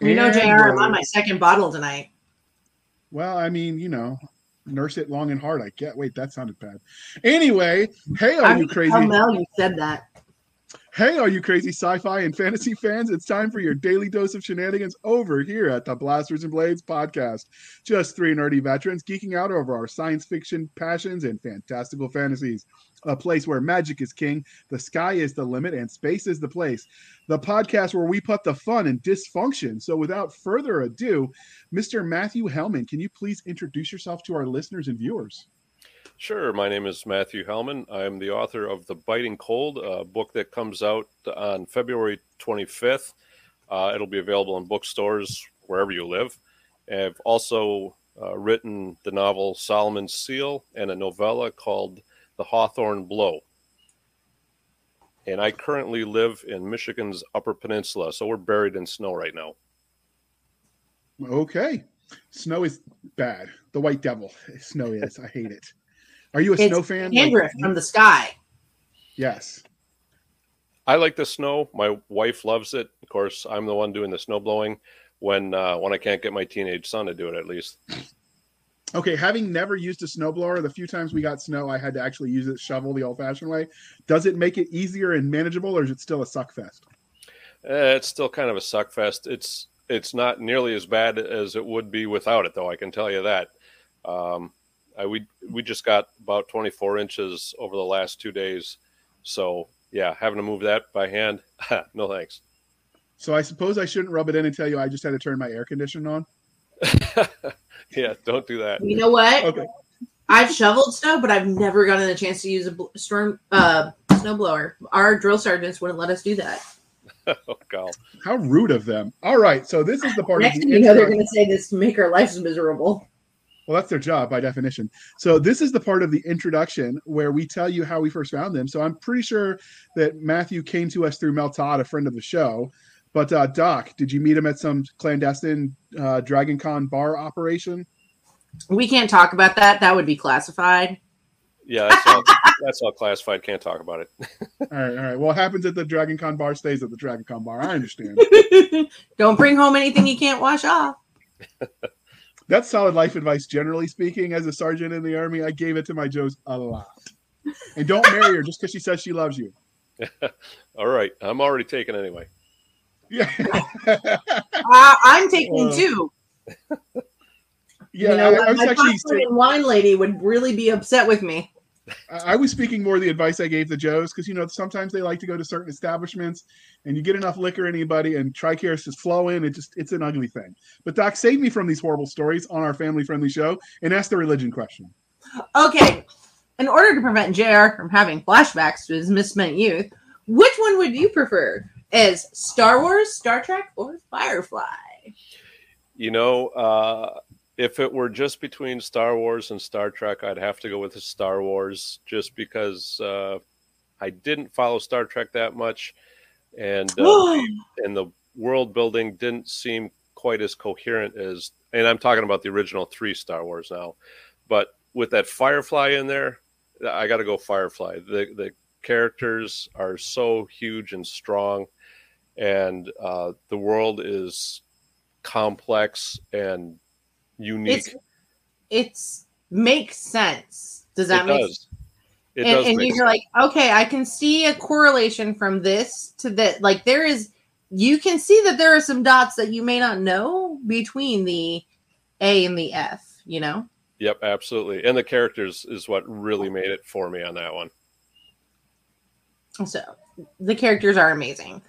You know, Jr. I'm on my second bottle tonight. Well, I mean, you know, nurse it long and hard. I get. Wait, that sounded bad. Anyway, hey, are I you crazy? Mel, you said that. Hey, all you crazy sci-fi and fantasy fans! It's time for your daily dose of shenanigans over here at the Blasters and Blades podcast. Just three nerdy veterans geeking out over our science fiction passions and fantastical fantasies. A place where magic is king, the sky is the limit, and space is the place. The podcast where we put the fun and dysfunction. So, without further ado, Mr. Matthew Hellman, can you please introduce yourself to our listeners and viewers? Sure. My name is Matthew Hellman. I'm the author of The Biting Cold, a book that comes out on February 25th. Uh, it'll be available in bookstores wherever you live. I've also uh, written the novel Solomon's Seal and a novella called The Hawthorne Blow. And I currently live in Michigan's Upper Peninsula, so we're buried in snow right now. Okay. Snow is bad. The white devil. Snow is. I hate it. Are you a It's snow fan? Andrew from the sky. yes. I like the snow. My wife loves it. Of course, I'm the one doing the snow blowing when uh, when I can't get my teenage son to do it. At least, Okay. Having never used a snowblower, the few times we got snow, I had to actually use it shovel the old-fashioned way. Does it make it easier and manageable, or is it still a suck fest? eh, it's still kind of a suck fest. It's it's not nearly as bad as it would be without it, though. I can tell you that. Um, I, we we just got about 24 inches over the last two days, so yeah, having to move that by hand, no thanks. So I suppose I shouldn't rub it in and tell you I just had to turn my air conditioner on. yeah, don't do that. You know what? Okay. I've shoveled snow, but I've never gotten a chance to use a bl- storm uh, snowblower. Our drill sergeants wouldn't let us do that. oh God. How rude of them. All right. So this is the part Next of the you know, they're going to say this to make our lives miserable. Well, that's their job by definition. So this is the part of the introduction where we tell you how we first found them. So I'm pretty sure that Matthew came to us through Mel Todd, a friend of the show. But uh, Doc, did you meet him at some clandestine uh, Dragon Con bar operation? We can't talk about that. That would be classified. Yeah, that's all, that's all classified. Can't talk about it. All right, all right. What happens at the Dragon Con bar stays at the Dragon Con bar. I understand. Don't bring home anything you can't wash off. That's solid life advice, generally speaking. As a sergeant in the army, I gave it to my Joes a lot. And don't marry her just because she says she loves you. All right, I'm already taken anyway. Yeah, Uh, I'm taking Uh, two. yeah. you know, I, I was my actually popcorn wine lady would really be upset with me. I I was speaking more of the advice I gave the Joes because you know sometimes they like to go to certain establishments and you get enough liquor in anybody and tricaris is flowing. It just it's an ugly thing. But Doc, save me from these horrible stories on our family friendly show and ask the religion question. Okay, in order to prevent JR from having flashbacks to his misspent youth, which one would you prefer? As Star Wars, Star Trek, or Firefly? You know, uh, if it were just between Star Wars and Star Trek, I'd have to go with the Star Wars just because uh, I didn't follow Star Trek that much, and uh, and the world building didn't seem quite as coherent as. And I'm talking about the original three Star Wars now, but with that Firefly in there, I got to go Firefly. The the characters are so huge and strong, and uh, the world is complex and unique. It's it's makes sense. Does that it make does. It and, does. and you're like, okay, I can see a correlation from this to that. Like there is, you can see that there are some dots that you may not know between the A and the F. You know, Yep, absolutely. And the characters is what really made it for me on that one. so the characters are amazing.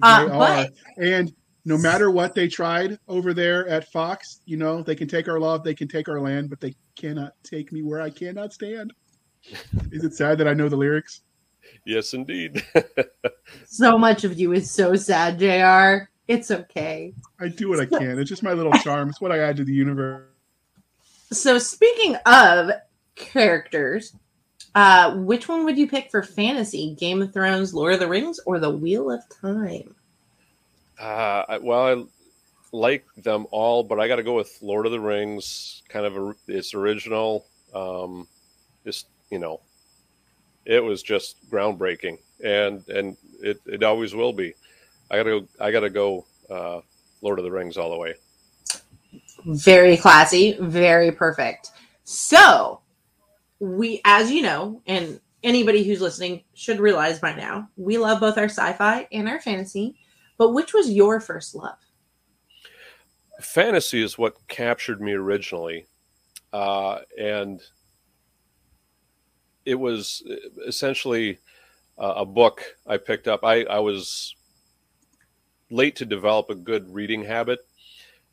Uh, They but- are. and no matter what they tried over there at Fox, you know, they can take our love, they can take our land, but they cannot take me where I cannot stand. Is it sad that I know the lyrics? Yes, indeed. So much of you is so sad, Jr. It's okay. I do what I can. It's just my little charm. It's what I add to the universe. So speaking of characters, uh, which one would you pick for fantasy? Game of Thrones, Lord of the Rings, or The Wheel of Time? Uh, well, I like them all, but I got to go with Lord of the Rings. Kind of a, its original. Um, just you know, it was just groundbreaking, and and it, it always will be. I gotta go. I gotta go. Uh, Lord of the Rings all the way. Very classy, very perfect. So, we, as you know, and anybody who's listening should realize by now, we love both our sci fi and our fantasy. But which was your first love? Fantasy is what captured me originally. Uh, and it was essentially uh, a book I picked up. I, I was late to develop a good reading habit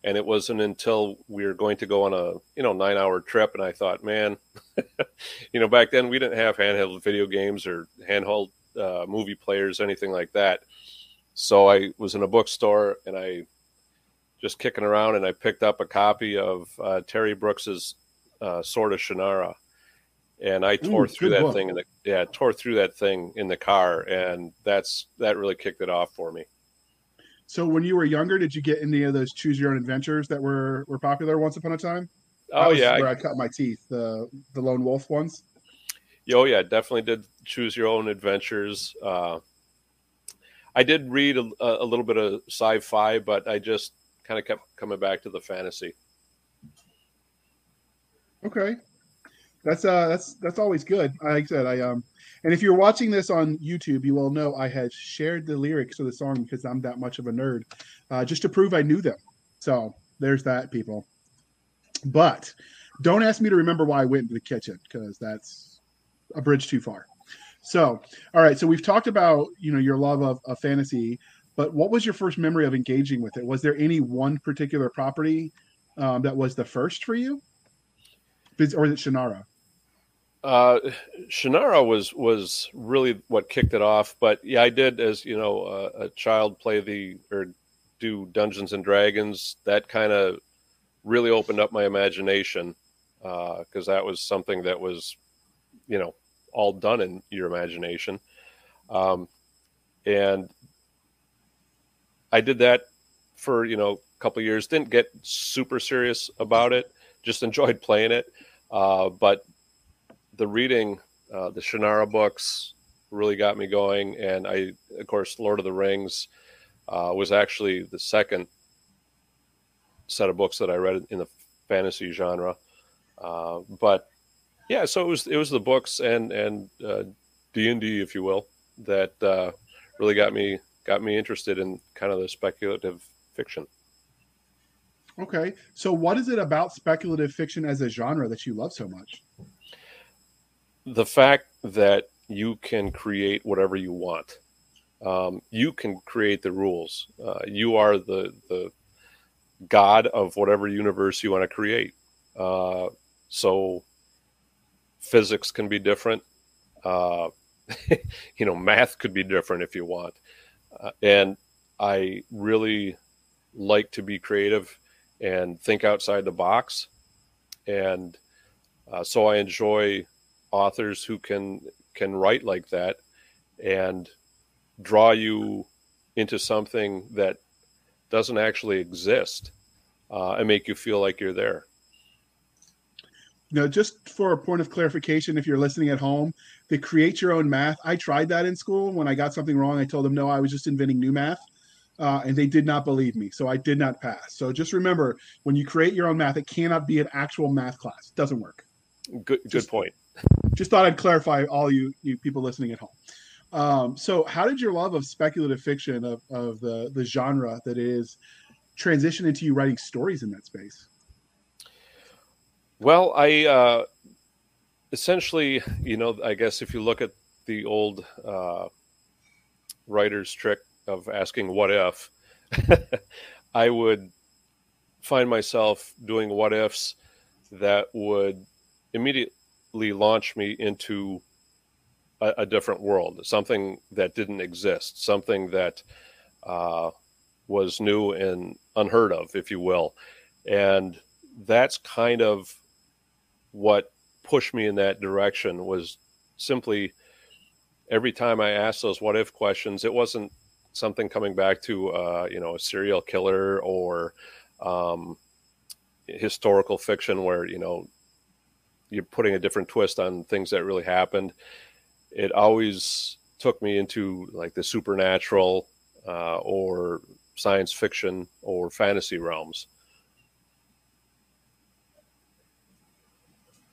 and it wasn't until we were going to go on a you know nine hour trip and i thought man you know back then we didn't have handheld video games or handheld uh, movie players anything like that so i was in a bookstore and i just kicking around and i picked up a copy of uh, terry brooks's uh, sword of shannara and i tore through that book. thing in the yeah tore through that thing in the car and that's that really kicked it off for me So when you were younger, did you get any of those choose your own adventures that were were popular once upon a time? That oh yeah I- where I cut my teeth. The the lone wolf ones. Oh yeah, definitely did choose your own adventures. Uh, I did read a, a little bit of sci-fi, but I just kind of kept coming back to the fantasy. Okay, that's uh that's that's always good. Like I said, I um, and if you're watching this on YouTube, you will know I had shared the lyrics of the song because I'm that much of a nerd, uh, just to prove I knew them. So there's that, people. But don't ask me to remember why I went into the kitchen because that's a bridge too far. So, all right. So we've talked about you know your love of, of fantasy, but what was your first memory of engaging with it? Was there any one particular property um, that was the first for you? Or is it Shannara? Uh, Shannara was was really what kicked it off. But yeah, I did as you know uh, a child play the or do Dungeons and Dragons. That kind of really opened up my imagination because that was something that was you know all done in your imagination. Um, and I did that for you know a couple years. Didn't get super serious about it. Just enjoyed playing it. Uh, but the reading, uh, the Shannara books, really got me going. And I, of course, Lord of the Rings uh, was actually the second set of books that I read in the fantasy genre. Uh, but yeah, so it was it was the books and and uh, D and D, if you will, that uh, really got me got me interested in kind of the speculative fiction. Okay. So what is it about speculative fiction as a genre that you love so much? the fact that you can create whatever you want. Um, you can create the rules. Uh, you are the the god of whatever universe you want to create. Uh, so physics can be different. Uh, you know, math could be different if you want. Uh, and I really like to be creative and think outside the box. And uh, so I enjoy authors who can can write like that and draw you into something that doesn't actually exist uh, and make you feel like you're there. No, just for a point of clarification, if you're listening at home, the create your own math. I tried that in school. When I got something wrong, I told them no, I was just inventing new math, uh, and they did not believe me, so I did not pass. So just remember, when you create your own math, it cannot be an actual math class. It doesn't work. Good, good Just- point. Just thought I'd clarify all you you people listening at home. Um, so, how did your love of speculative fiction of, of the the genre that is transition into you writing stories in that space? Well, I uh, essentially, you know, I guess if you look at the old uh, writer's trick of asking what if, I would find myself doing what ifs that would immediately launch me into a, a different world, something that didn't exist, something that uh, was new and unheard of, if you will. And that's kind of what pushed me in that direction was simply every time I asked those what if questions, it wasn't something coming back to uh, you know a serial killer or um, historical fiction where you know you're putting a different twist on things that really happened. It always took me into like the supernatural uh, or science fiction or fantasy realms.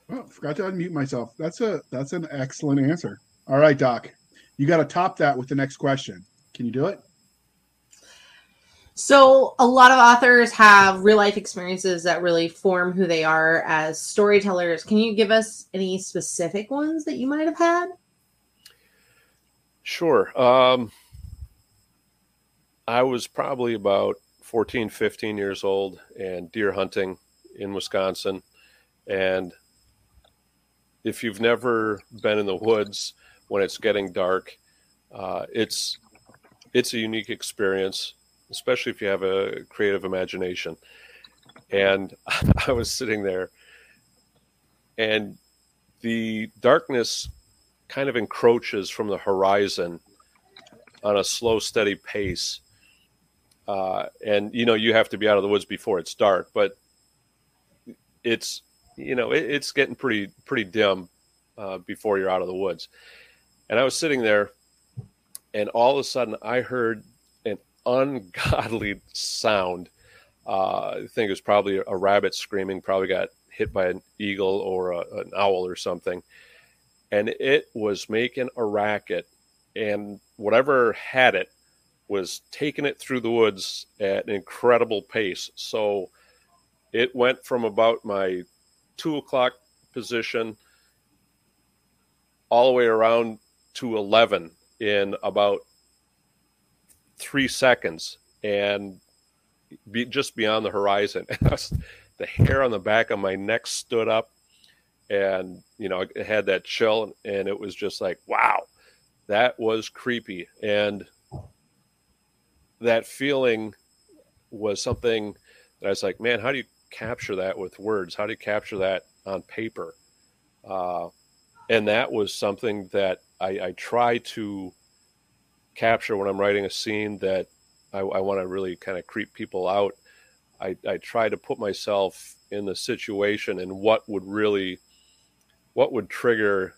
Oh, forgot to unmute myself. That's a that's an excellent answer. All right, Doc. You got to top that with the next question. Can you do it? So, a lot of authors have real life experiences that really form who they are as storytellers. Can you give us any specific ones that you might have had? Sure. Um, I was probably about 14, 15 years old and deer hunting in Wisconsin. And if you've never been in the woods when it's getting dark, uh, it's it's a unique experience especially if you have a creative imagination. And I was sitting there, and the darkness kind of encroaches from the horizon on a slow, steady pace. Uh, and you know, you have to be out of the woods before it's dark, but it's you know, it, it's getting pretty pretty dim uh, before you're out of the woods. And I was sitting there, and all of a sudden, I heard an ungodly sound. Uh, I think it was probably a rabbit screaming, probably got hit by an eagle or a, an owl or something. And it was making a racket. And whatever had it was taking it through the woods at an incredible pace. So it went from about my two o'clock position all the way around to 11 in about three seconds and be just beyond the horizon. the hair on the back of my neck stood up and, you know, it had that chill and it was just like, wow, that was creepy. And that feeling was something that I was like, man, how do you capture that with words? How do you capture that on paper? Uh, and that was something that I, I try to capture when I'm writing a scene that I, I want to really kind of creep people out. I, I try to put myself in the situation and what would really, what would trigger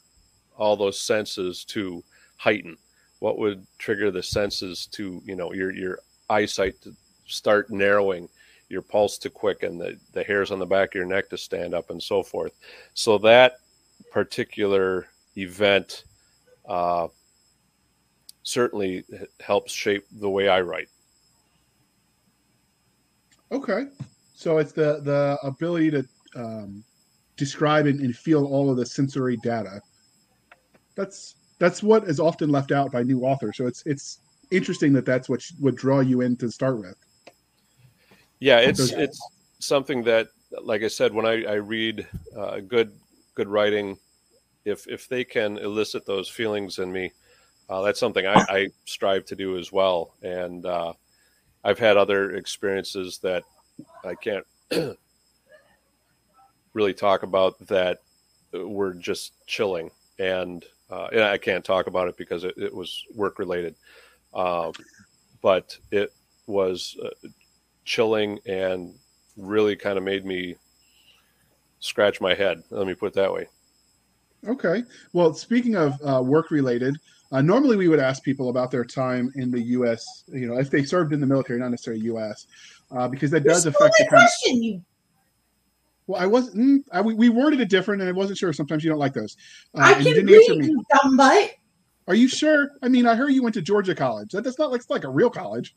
all those senses to heighten? What would trigger the senses to, you know, your your eyesight to start narrowing, your pulse to quicken, the, the hairs on the back of your neck to stand up, and so forth. So that particular event uh, certainly helps shape the way I write. Okay, so it's the the ability to um, describe and, and feel all of the sensory data. That's that's what is often left out by new authors. So it's it's interesting that that's what would draw you in to start with. Yeah, it's it's something that, like I said, when I, I read uh, good good writing, if if they can elicit those feelings in me, uh, that's something I, I, strive to do as well. And uh, I've had other experiences that I can't really talk about that were just chilling. And, uh, and I can't talk about it because it, it was work related. Um, but it was uh, chilling and really kind of made me scratch my head. Let me put it that way. Okay. Well, speaking of uh, work related, uh, normally, we would ask people about their time in the U.S. You know, if they served in the military, not necessarily U.S., uh, because that does affect the question. Kind of, well, I wasn't. Mm, I, we worded it different, and I wasn't sure. Sometimes you don't like those. Uh, I can read, you dumb butt. Are you sure? I mean, I heard you went to Georgia College. That, that's not like, like a real college.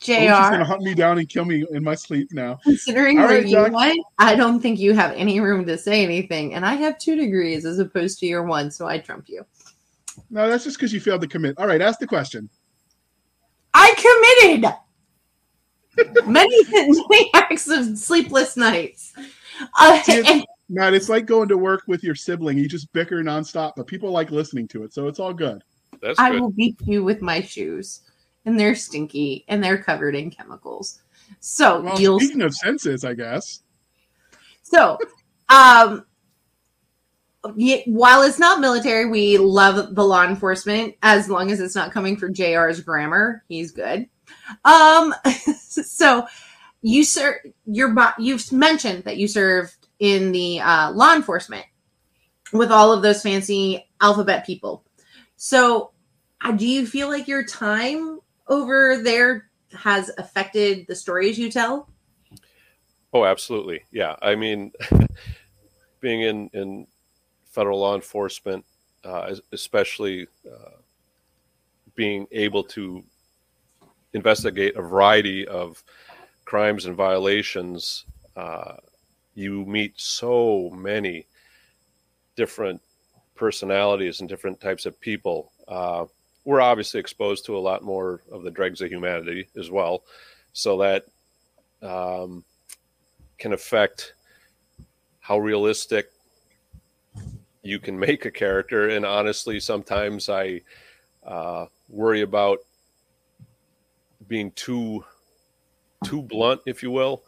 Jr. She's gonna hunt me down and kill me in my sleep now. Considering All where right, you Doc. went, I don't think you have any room to say anything. And I have two degrees as opposed to your one, so I trump you. No, that's just because you failed to commit. All right, ask the question. I committed many, many acts of sleepless nights. Uh, See, it's, Matt, it's like going to work with your sibling. You just bicker nonstop, but people like listening to it, so it's all good. That's I will beat you with my shoes and they're stinky and they're covered in chemicals. So well, you'll speaking of senses, I guess. So, um, while it's not military, we love the law enforcement as long as it's not coming for JR's grammar. He's good. Um, so you sir, your you've mentioned that you served in the uh, law enforcement with all of those fancy alphabet people. So, uh, do you feel like your time over there has affected the stories you tell? Oh, absolutely. Yeah. I mean, being in, in federal law enforcement, uh, especially uh, being able to investigate a variety of crimes and violations, uh, you meet so many different personalities and different types of people. We're obviously exposed to a lot more of the dregs of humanity as well, so that um, can affect how realistic you can make a character. And honestly, sometimes I uh, worry about being too too blunt, if you will.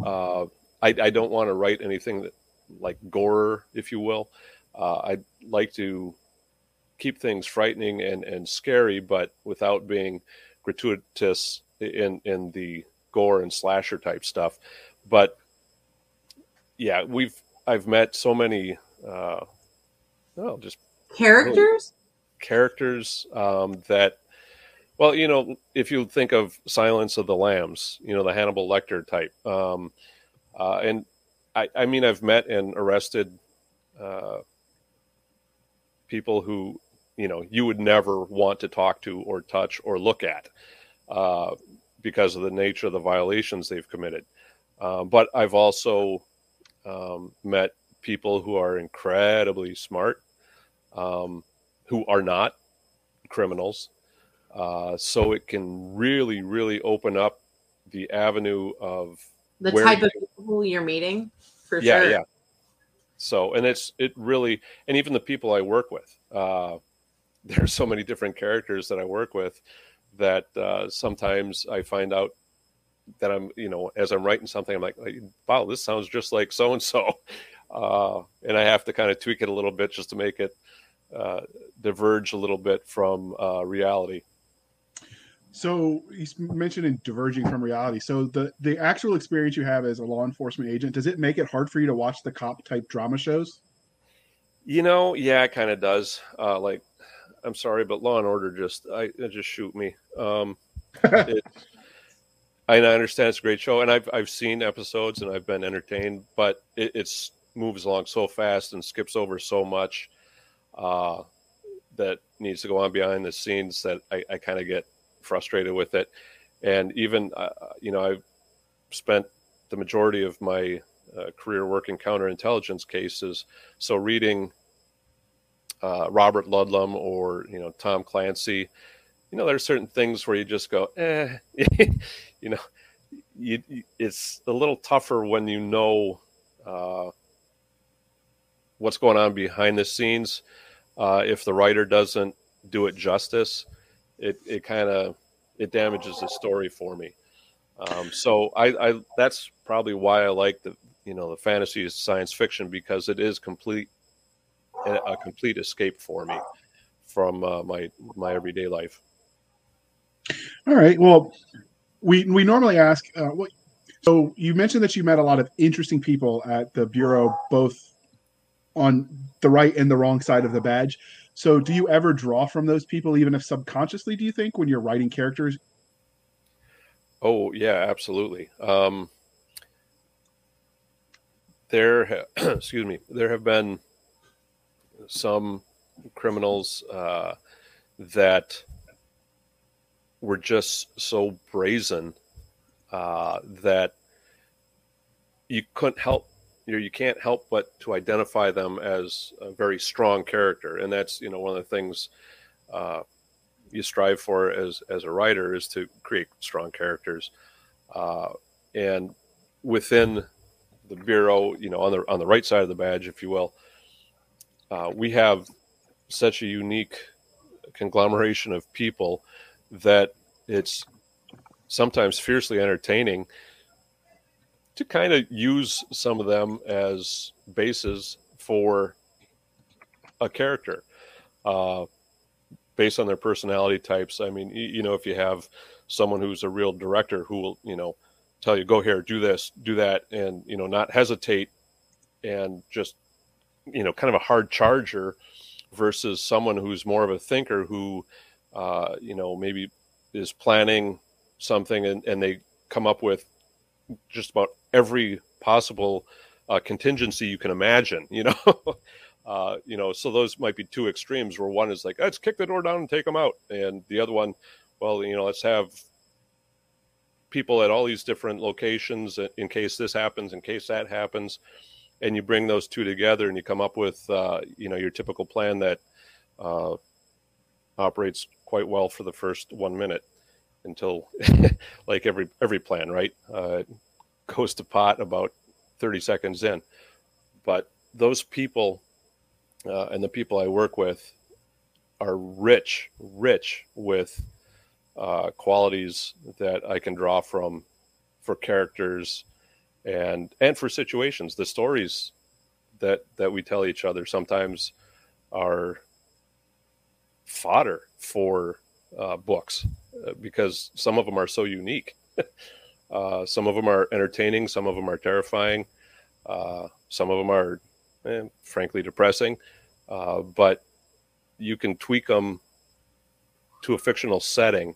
Uh, I, I, don't want to write anything that like gore, if you will. Uh, I'd like to keep things frightening and, and scary, but without being gratuitous in in the gore and slasher type stuff. But yeah, we've I've met so many uh, well, just characters. Characters um, that well, you know, if you think of Silence of the Lambs, you know, the Hannibal Lecter type. Um, uh, and I, I mean, I've met and arrested uh, people who, you know, you would never want to talk to or touch or look at uh, because of the nature of the violations they've committed. Um, but I've also um, met people who are incredibly smart, um, who are not criminals uh, so it can really, really open up the avenue of the type of people you're meeting. For yeah, sure. yeah. So, and it's it really, and even the people I work with, uh, there's so many different characters that I work with that uh, sometimes I find out that I'm, you know, as I'm writing something, I'm like, wow, this sounds just like so and so, and I have to kind of tweak it a little bit just to make it uh, diverge a little bit from uh, reality. So he's mentioning diverging from reality. So the the actual experience you have as a law enforcement agent does it make it hard for you to watch the cop type drama shows? You know, yeah, it kind of does. Uh, like, I'm sorry, but Law and Order just I just shoot me. Um, it, I understand it's a great show, and I've I've seen episodes and I've been entertained, but it it's moves along so fast and skips over so much uh, that needs to go on behind the scenes that I, I kind of get frustrated with it. And even, uh, you know, I've spent the majority of my uh, career working counterintelligence cases. So reading uh, Robert Ludlum or, you know, Tom Clancy, you know, there's certain things where you just go, eh, you know, you, it's a little tougher when you know uh, what's going on behind the scenes. Uh, if the writer doesn't do it justice, it, it kind of it damages the story for me. Um, so I, I that's probably why I like the you know the fantasy science fiction because it is complete a complete escape for me from uh, my my everyday life. All right. Well, we we normally ask. Uh, what, so you mentioned that you met a lot of interesting people at the bureau, both on the right and the wrong side of the badge. So, do you ever draw from those people, even if subconsciously? Do you think when you're writing characters? Oh yeah, absolutely. Um, there, ha- excuse me, there have been some criminals uh, that were just so brazen uh, that you couldn't help you know you can't help but to identify them as a very strong character. And that's you know one of the things uh, you strive for as as a writer is to create strong characters. Uh, and within the bureau you know on the on the right side of the badge if you will uh, we have such a unique conglomeration of people that it's sometimes fiercely entertaining to kind of use some of them as bases for a character uh, based on their personality types. I mean, you, you know, if you have someone who's a real director who will, you know, tell you, go here, do this, do that, and, you know, not hesitate and just, you know, kind of a hard charger versus someone who's more of a thinker who, uh, you know, maybe is planning something and, and they come up with just about every possible uh, contingency you can imagine, you know. uh, you know, so those might be two extremes where one is like, let's kick the door down and take them out, and the other one, well, you know, let's have people at all these different locations in case this happens, in case that happens, and you bring those two together and you come up with, uh, you know, your typical plan that uh, operates quite well for the first one minute until, like every every plan, right, uh, goes to pot about 30 seconds in. But those people uh, and the people I work with are rich, rich with uh, qualities that I can draw from for characters and and for situations. The stories that that we tell each other sometimes are fodder for uh, books uh, because some of them are so unique. Uh, some of them are entertaining, some of them are terrifying, uh, some of them are, eh, frankly, depressing. Uh, but you can tweak them to a fictional setting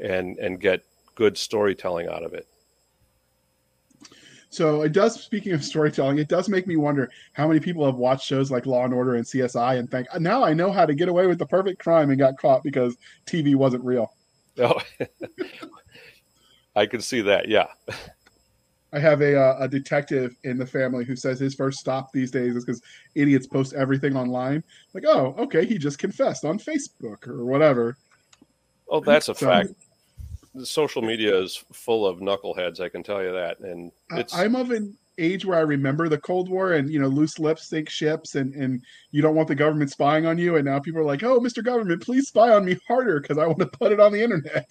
and and get good storytelling out of it. So it does. Speaking of storytelling, it does make me wonder how many people have watched shows like Law and Order and CSI and think now I know how to get away with the perfect crime and got caught because TV wasn't real. Oh, I can see that. Yeah. I have a uh, a detective in the family who says his first stop these days is because idiots post everything online. Like, oh, okay, he just confessed on Facebook or whatever. Oh, that's a so, fact. The social media is full of knuckleheads. I can tell you that, and it's. I'm of an age where I remember the Cold War, and you know, loose lips sink ships, and and you don't want the government spying on you. And now people are like, oh, Mr. Government, please spy on me harder because I want to put it on the internet.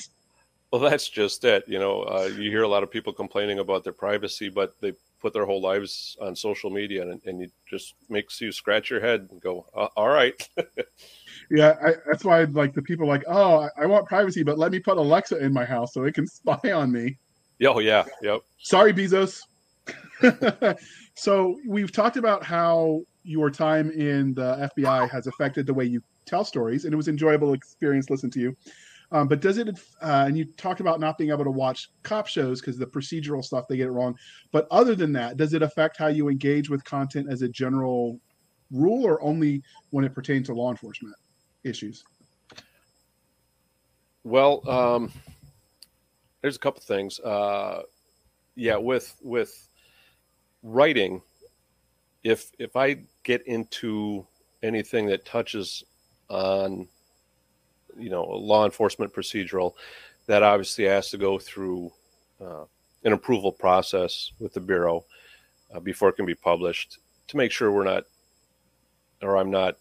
Well, that's just it. You know, uh, you hear a lot of people complaining about their privacy, but they put their whole lives on social media, and, and it just makes you scratch your head and go, uh, "All right." yeah, I, that's why like the people like, "Oh, I, I, want privacy, but let me put Alexa in my house so it can spy on me." Oh yeah, yep. Sorry, Bezos. so we've talked about how your time in the FBI has affected the way you tell stories, and it was enjoyable experience listening to you. Um, but does it? Uh, and you talked about not being able to watch cop shows because the procedural stuff they get it wrong. But other than that, does it affect how you engage with content as a general rule, or only when it pertains to law enforcement issues? Well, um, there's a couple things. Uh, yeah, with with writing, if if I get into anything that touches on you know law enforcement procedural that obviously has to go through uh, an approval process with the bureau uh, before it can be published to make sure we're not or I'm not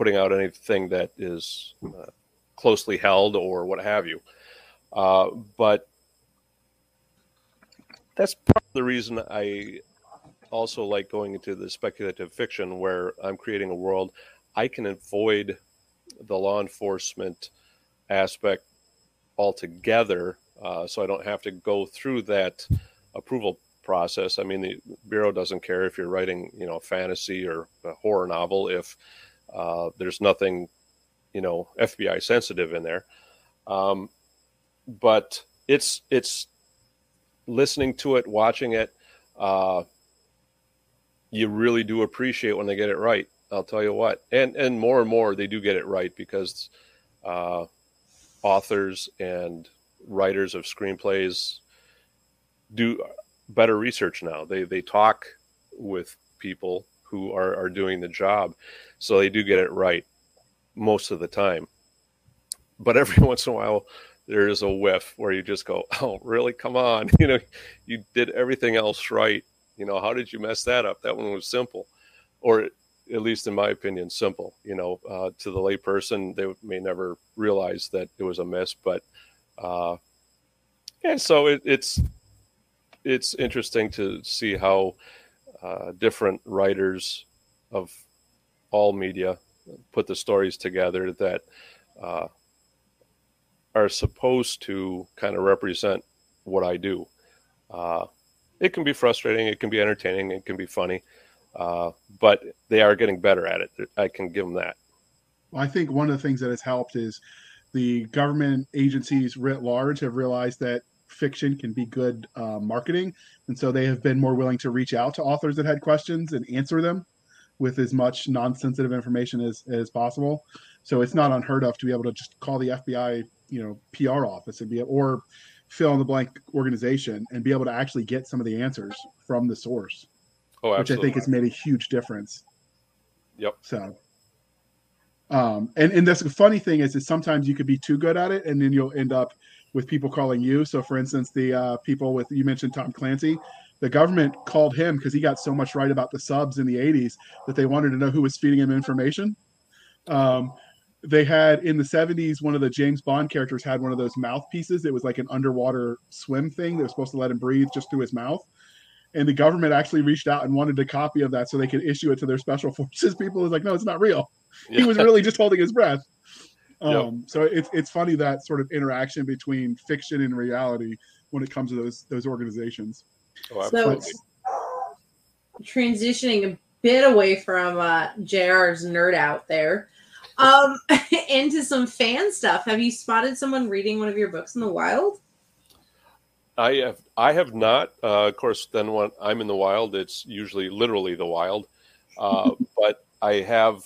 putting out anything that is uh, closely held or what have you. Uh, but that's part of the reason I also like going into the speculative fiction where I'm creating a world I can avoid the law enforcement aspect altogether, uh, so I don't have to go through that approval process. I mean, the bureau doesn't care if you're writing, you know, a fantasy or a horror novel if uh, there's nothing, you know, FBI sensitive in there. Um, but it's it's listening to it, watching it. Uh, you really do appreciate when they get it right. I'll tell you what, and and more and more they do get it right because uh, authors and writers of screenplays do better research now. They they talk with people who are are doing the job, so they do get it right most of the time. But every once in a while, there is a whiff where you just go, "Oh, really? Come on! You know, you did everything else right. You know, how did you mess that up? That one was simple." Or at least in my opinion, simple. You know, uh, to the layperson, they may never realize that it was a miss, but uh, yeah. So it, it's it's interesting to see how uh, different writers of all media put the stories together that uh, are supposed to kind of represent what I do. Uh, it can be frustrating, it can be entertaining, it can be funny. Uh, but they are getting better at it. I can give them that. I think one of the things that has helped is the government agencies writ large have realized that fiction can be good uh, marketing, and so they have been more willing to reach out to authors that had questions and answer them with as much non-sensitive information as as possible. So it's not unheard of to be able to just call the FBI, you know, PR office and be or fill in the blank organization and be able to actually get some of the answers from the source, Oh, which I think has made a huge difference. Yep. So, um, and and that's the funny thing is, is sometimes you could be too good at it, and then you'll end up with people calling you. So, for instance, the uh, people with you mentioned Tom Clancy, the government called him because he got so much right about the subs in the '80s that they wanted to know who was feeding him information. Um, they had in the 70s one of the James Bond characters had one of those mouthpieces. It was like an underwater swim thing that was supposed to let him breathe just through his mouth and the government actually reached out and wanted a copy of that so they could issue it to their special forces people. Was like, no, it's not real. He was really just holding his breath. Um, Yep. So it's it's funny that sort of interaction between fiction and reality when it comes to those those organizations. Oh, So, transitioning a bit away from uh, JR's nerd out there um, into some fan stuff. Have you spotted someone reading one of your books in the wild? I have I have not. Uh, of course, then when I'm in the wild, it's usually literally the wild. Uh, but I have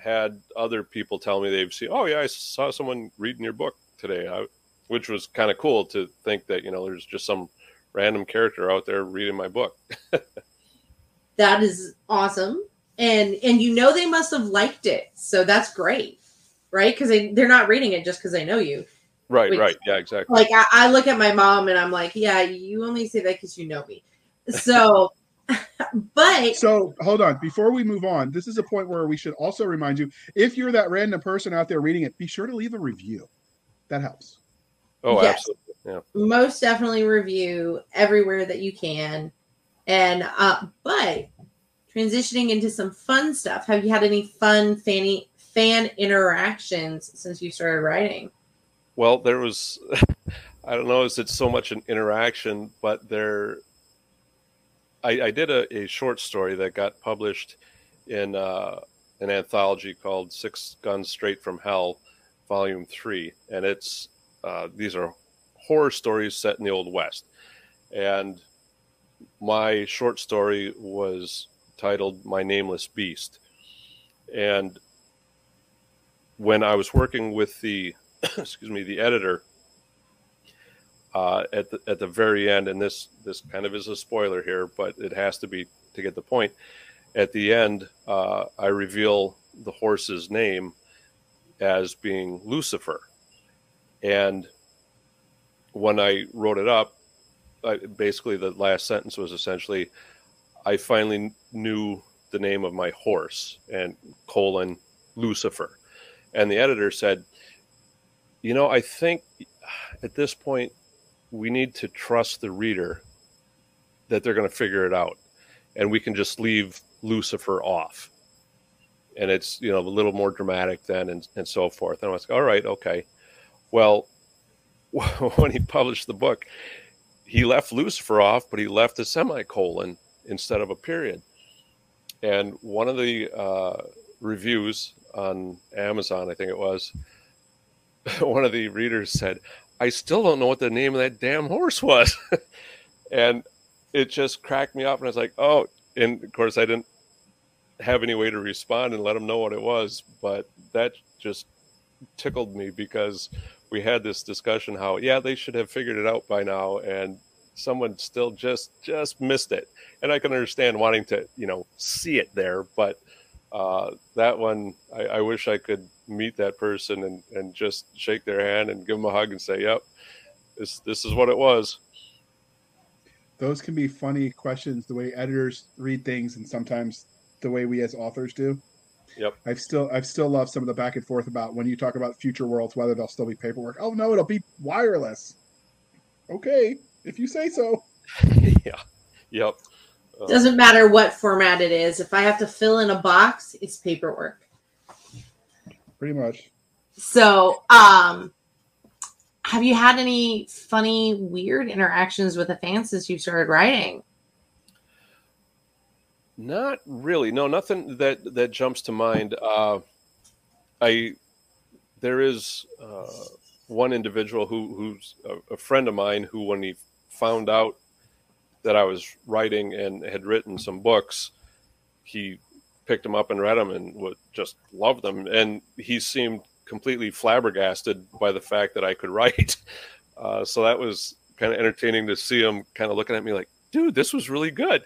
had other people tell me they've seen. Oh yeah, I saw someone reading your book today, I, which was kind of cool to think that you know there's just some random character out there reading my book. That is awesome, and and you know they must have liked it, so that's great, right? Because they they're not reading it just because they know you. Right, Wait. right, yeah, exactly. Like I, I look at my mom and I'm like, yeah, you only say that because you know me. So, but So hold on, before we move on, this is a point where we should also remind you if you're that random person out there reading it, be sure to leave a review. That helps. oh, yes. absolutely. Yeah. most definitely review everywhere that you can. And uh, but transitioning into some fun stuff. Have you had any fun fanny fan interactions since you started writing? Well, there was, I don't know, is it so much an interaction, but there, I, I did a, a short story that got published in uh, an anthology called Six Guns Straight from Hell, Volume Three, and it's uh, these are horror stories set in the Old West, and my short story was titled "My Nameless Beast," and when I was working with the excuse me, the editor uh, at the at the very end, and this this kind of is a spoiler here, but it has to be to get the point. At the end, uh, I reveal the horse's name as being Lucifer, and when I wrote it up, I, basically the last sentence was essentially, "I finally knew the name of my horse," and colon Lucifer, and the editor said you know, I think at this point we need to trust the reader that they're going to figure it out, and we can just leave Lucifer off. And it's you know a little more dramatic then, and, and so forth. And I was like, all right, okay. Well, when he published the book, he left Lucifer off, but he left a semicolon instead of a period. And one of the uh, reviews on Amazon, I think it was, one of the readers said, I still don't know what the name of that damn horse was. and it just cracked me up. And I was like, oh, and of course, I didn't have any way to respond and let him know what it was. But that just tickled me because we had this discussion how, yeah, they should have figured it out by now. And someone still just just missed it and i can understand wanting to you know see it there but uh, that one I, I wish i could meet that person and, and just shake their hand and give them a hug and say, "Yep, this this is what it was." Those can be funny questions the way editors read things and sometimes the way we as authors do. Yep. I've still I've still loved some of the back and forth about when you talk about future worlds whether they'll still be paperwork. Oh no, it'll be wireless. Okay, if you say so. yeah. Yep. Uh, Doesn't matter what format it is. If I have to fill in a box, it's paperwork. Pretty much. So, um, have you had any funny, weird interactions with a fan since you started writing? Not really. No, nothing that that jumps to mind. Uh, I there is uh, one individual who who's a, a, friend of mine who, when he found out that I was writing and had written some books, he picked them up and read them and would just love them. And he seemed completely flabbergasted by the fact that I could write. Uh, so that was kind of entertaining to see him kind of looking at me like, dude, this was really good.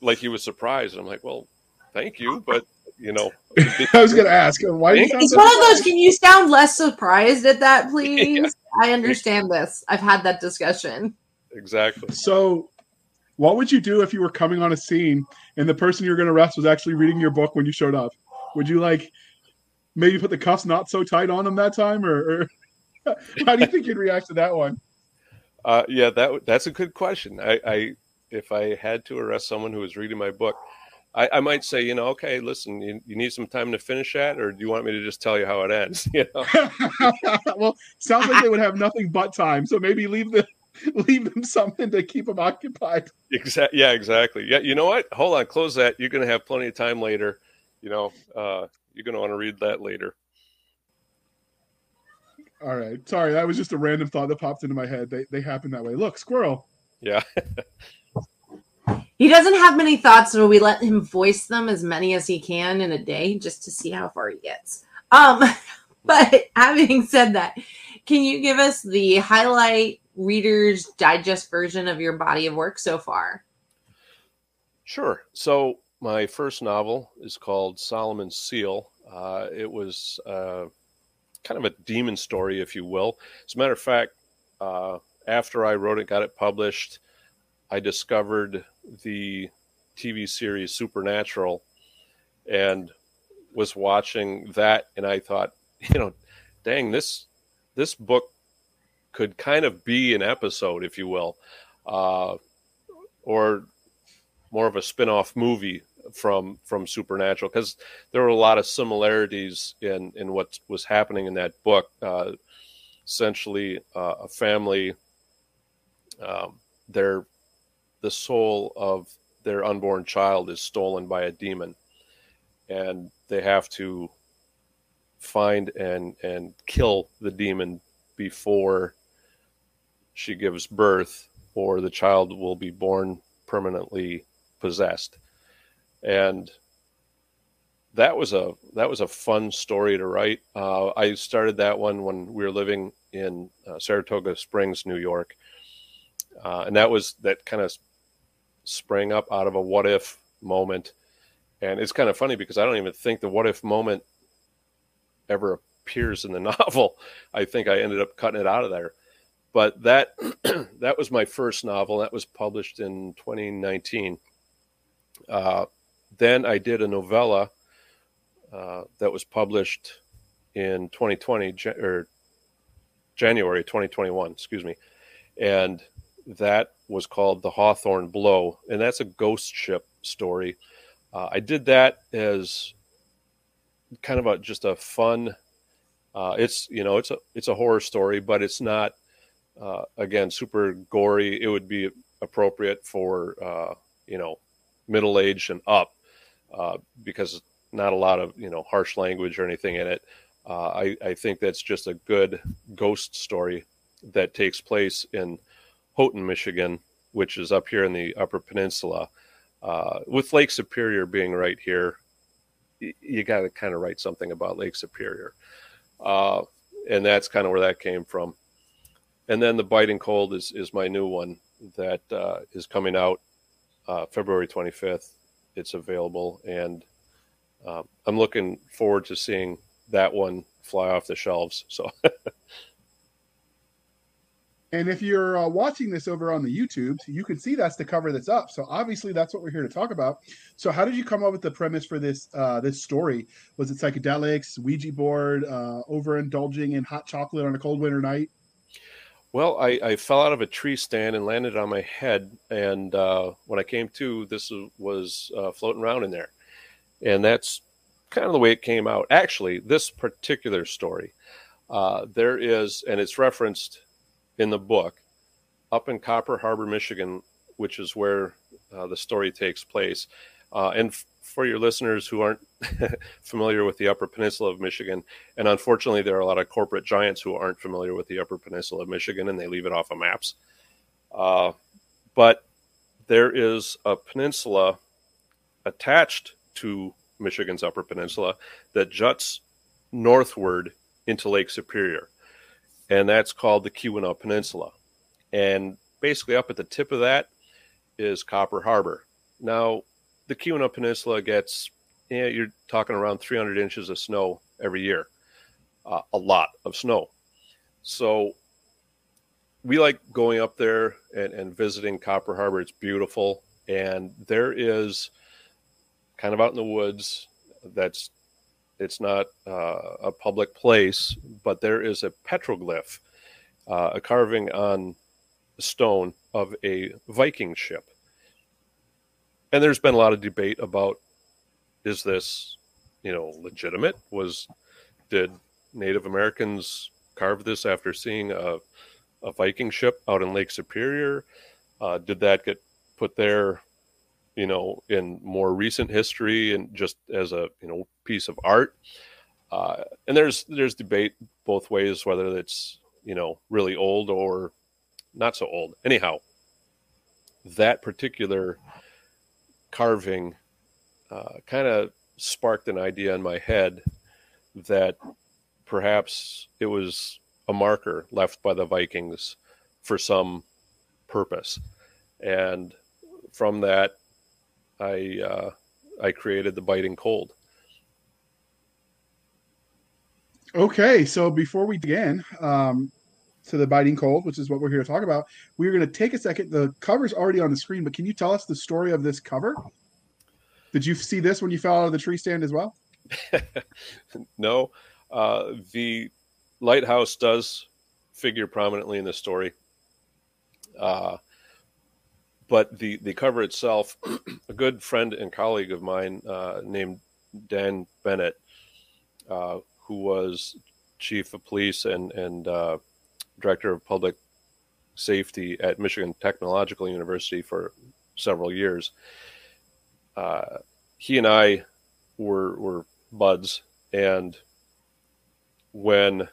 Like he was surprised. I'm like, well, thank you. But, you know, I was going to ask, him why It's one surprised? of those, can you sound less surprised at that, please? yeah. I understand this. I've had that discussion. Exactly. So, what would you do if you were coming on a scene and the person you're going to arrest was actually reading your book when you showed up? Would you like maybe put the cuffs not so tight on them that time, or, or how do you think you'd react to that one? Uh, yeah, that that's a good question. I, I, if I had to arrest someone who was reading my book, I, I might say, you know, okay, listen, you, you, need some time to finish that, or do you want me to just tell you how it ends? You know. well, sounds like they would have nothing but time, so maybe leave the leave them something to keep them occupied. Exactly. Yeah, exactly. Yeah, you know what? Hold on, close that. You're going to have plenty of time later. You know, uh, you're going to want to read that later. All right. Sorry, that was just a random thought that popped into my head. They they happen that way. Look, squirrel. Yeah. he doesn't have many thoughts, so we let him voice them as many as he can in a day just to see how far he gets. Um, but having said that, can you give us the highlight reader's digest version of your body of work so far? Sure. So my first novel is called Solomon's Seal. Uh, it was uh, kind of a demon story, if you will. As a matter of fact, uh, after I wrote it, got it published, I discovered the TV series Supernatural and was watching that, and I thought, you know, dang, this this book could kind of be an episode, if you will, uh, or more of a spin-off movie from from Supernatural because there were a lot of similarities in in what was happening in that book. Uh, essentially, uh, a family, um, their the soul of their unborn child is stolen by a demon, and they have to find and and kill the demon before she gives birth, or the child will be born permanently possessed and that was a that was a fun story to write. Uh, I started that one when we were living in uh, Saratoga Springs, New York, uh, and that was that kind of sprang up out of a what if moment. And it's kind of funny because I don't even think the what if moment ever appears in the novel. I think I ended up cutting it out of there. But that that was my first novel. That was published in 2019. Uh, then I did a novella uh, that was published in 2020 or January 2021, excuse me, and that was called The Hawthorne Blow, and that's a ghost ship story. Uh, I did that as kind of a just a fun. Uh, it's you know it's a it's a horror story, but it's not uh, again super gory. It would be appropriate for uh, you know middle age and up uh, because not a lot of you know harsh language or anything in it. Uh, I, I think that's just a good ghost story that takes place in Houghton, Michigan, which is up here in the Upper Peninsula. Uh, with Lake Superior being right here, you got to kind of write something about Lake Superior. Uh, and that's kind of where that came from. And then The Biting Cold is, is my new one that uh, is coming out uh, February 25th it's available, and uh, I'm looking forward to seeing that one fly off the shelves. So. and if you're uh, watching this over on the YouTube, you can see that's the cover that's up. So obviously that's what we're here to talk about. So how did you come up with the premise for this uh, this story? Was it psychedelics, Ouija board, uh, overindulging in hot chocolate on a cold winter night? Well, I, I, fell out of a tree stand and landed on my head. And uh, when I came to, this was uh, floating around in there. And that's kind of the way it came out. Actually, this particular story, uh, there is, and it's referenced in the book, up in Copper Harbor, Michigan, which is where uh, the story takes place. Uh, and for your listeners who aren't familiar with the Upper Peninsula of Michigan, and unfortunately, there are a lot of corporate giants who aren't familiar with the Upper Peninsula of Michigan and they leave it off of maps. Uh, but there is a peninsula attached to Michigan's Upper Peninsula that juts northward into Lake Superior, and that's called the Keweenaw Peninsula. And basically, up at the tip of that is Copper Harbor. Now, the Keweenaw Peninsula gets, yeah, you're talking around 300 inches of snow every year, uh, a lot of snow. So we like going up there and, and visiting Copper Harbor. It's beautiful, and there is kind of out in the woods. That's it's not uh, a public place, but there is a petroglyph, uh, a carving on stone of a Viking ship. And there's been a lot of debate about is this, you know, legitimate? Was did Native Americans carve this after seeing a, a Viking ship out in Lake Superior? Uh, did that get put there, you know, in more recent history and just as a you know piece of art? Uh, and there's there's debate both ways whether it's you know really old or not so old. Anyhow, that particular carving uh, kind of sparked an idea in my head that perhaps it was a marker left by the Vikings for some purpose, and from that, I uh, I created the biting cold. Okay, so before we begin, um, to the biting cold, which is what we're here to talk about, we're going to take a second. The cover's already on the screen, but can you tell us the story of this cover? Did you see this when you fell out of the tree stand as well? no, uh, the lighthouse does figure prominently in the story, uh, but the the cover itself, a good friend and colleague of mine uh, named Dan Bennett, uh, who was chief of police and and uh, director of public safety at Michigan Technological University for several years. Uh, he and I were were buds, and when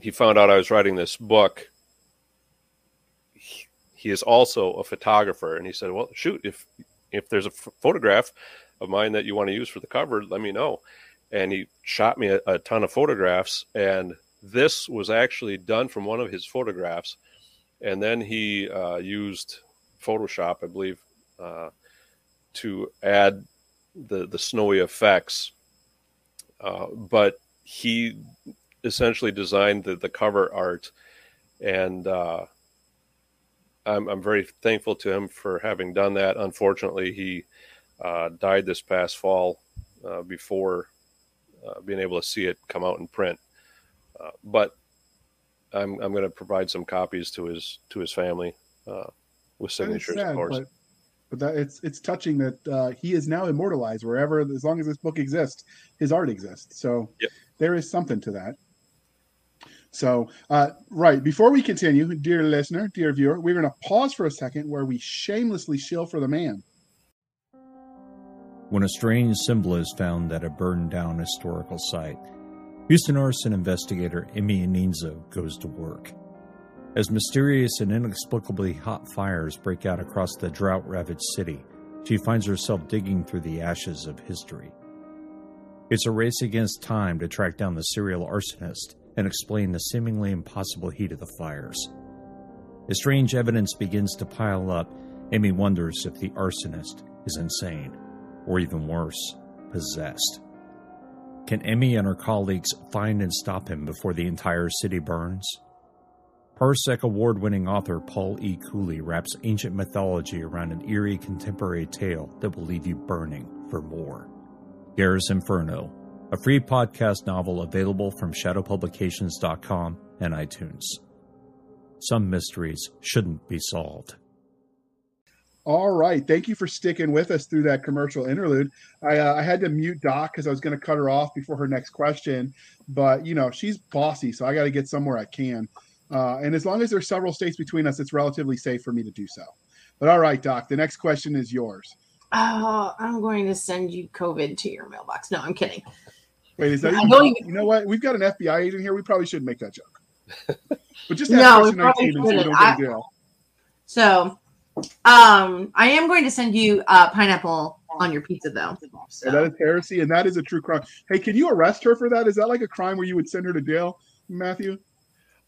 he found out I was writing this book, he, he is also a photographer, and he said, "Well, shoot, if if there's a f- photograph of mine that you want to use for the cover, let me know." And he shot me a, a ton of photographs, and this was actually done from one of his photographs, and then he uh, used Photoshop, I believe, uh, to add the the snowy effects. Uh, but he essentially designed the, the cover art, and uh, I'm I'm very thankful to him for having done that. Unfortunately, he uh, died this past fall uh, before being able to see it come out in print. Uh, but I'm I'm going to provide some copies to his to his family uh, with signatures, sad, of course. But, but that it's it's touching that uh, he is now immortalized wherever, as long as this book exists, his art exists. So yep. there is something to that. So, uh, right before we continue, dear listener, dear viewer, we're going to pause for a second where we shamelessly shill for the man. When a strange symbol is found at a burned down historical site, Houston arson investigator Emmy Aninzo goes to work. As mysterious and inexplicably hot fires break out across the drought ravaged city, she finds herself digging through the ashes of history. It's a race against time to track down the serial arsonist and explain the seemingly impossible heat of the fires. As strange evidence begins to pile up, Amy wonders if the arsonist is insane, or even worse, possessed. Can Emmy and her colleagues find and stop him before the entire city burns? Parsec award winning author Paul E. Cooley wraps ancient mythology around an eerie contemporary tale that will leave you burning for more. Garrus Inferno, a free podcast novel available from shadowpublications.com and iTunes. Some mysteries shouldn't be solved. All right. Thank you for sticking with us through that commercial interlude. I, uh, I had to mute Doc because I was going to cut her off before her next question. But, you know, she's bossy, so I got to get somewhere I can. Uh, and as long as there's several states between us, it's relatively safe for me to do so. But all right, Doc, the next question is yours. Oh, I'm going to send you COVID to your mailbox. No, I'm kidding. Wait, is that I even, you- know what? We've got an FBI agent here. We probably shouldn't make that joke. But just No, ask we question probably 19 and so we don't get I- a deal. So, um, I am going to send you uh, pineapple on your pizza, though. So that is heresy, and that is a true crime. Hey, can you arrest her for that? Is that like a crime where you would send her to jail, Matthew?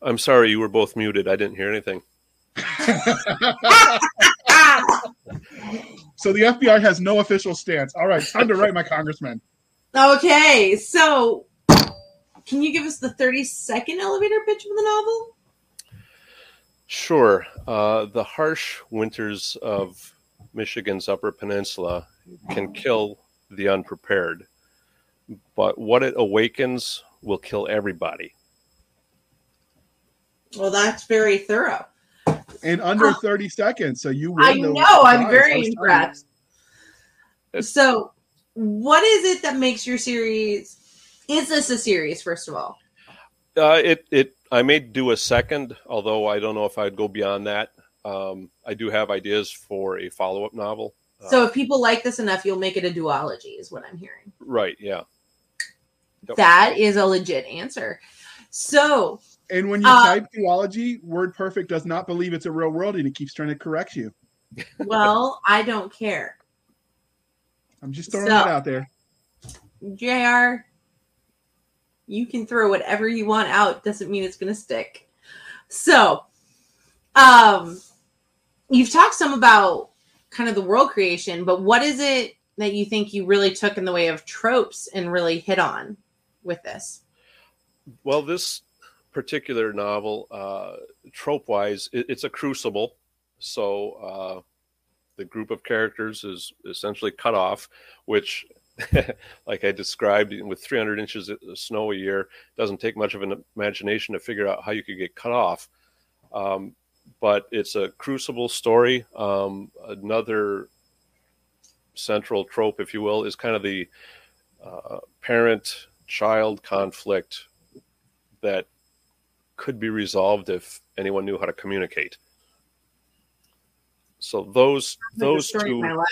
I'm sorry, you were both muted. I didn't hear anything. so the FBI has no official stance. All right, time to write my congressman. Okay, so can you give us the 30 second elevator pitch of the novel? Sure. Uh, the harsh winters of Michigan's Upper Peninsula can kill the unprepared, but what it awakens will kill everybody. Well, that's very thorough. In under 30 seconds. So you win. I the- know, I'm very impressed. So, what is it that makes your series? Is this a series, first of all? Uh, it it I may do a second, although I don't know if I'd go beyond that. Um, I do have ideas for a follow up novel. Uh, So, if people like this enough, you'll make it a duology, is what I'm hearing. right, yeah. Yep. That is a legit answer. So, And when you Uh, type duology, Word Perfect does not believe it's a real world and it keeps trying to correct you. well, I don't care. I'm just throwing So- that out there. JR, you can throw whatever you want out. Doesn't mean it's going to stick. So, um, you've talked some about kind of the world creation, but what is it that you think you really took in the way of tropes and really hit on with this? Well, this particular novel, uh, trope wise, it, it's a crucible. So uh, the group of characters is essentially cut off, which, like I described, with 300 inches of snow a year, doesn't take much of an imagination to figure out how you could get cut off. Um, but it's a crucible story. Um, another central trope, if you will, is kind of the uh, parent child conflict that could be resolved if anyone knew how to communicate. So those those two my life.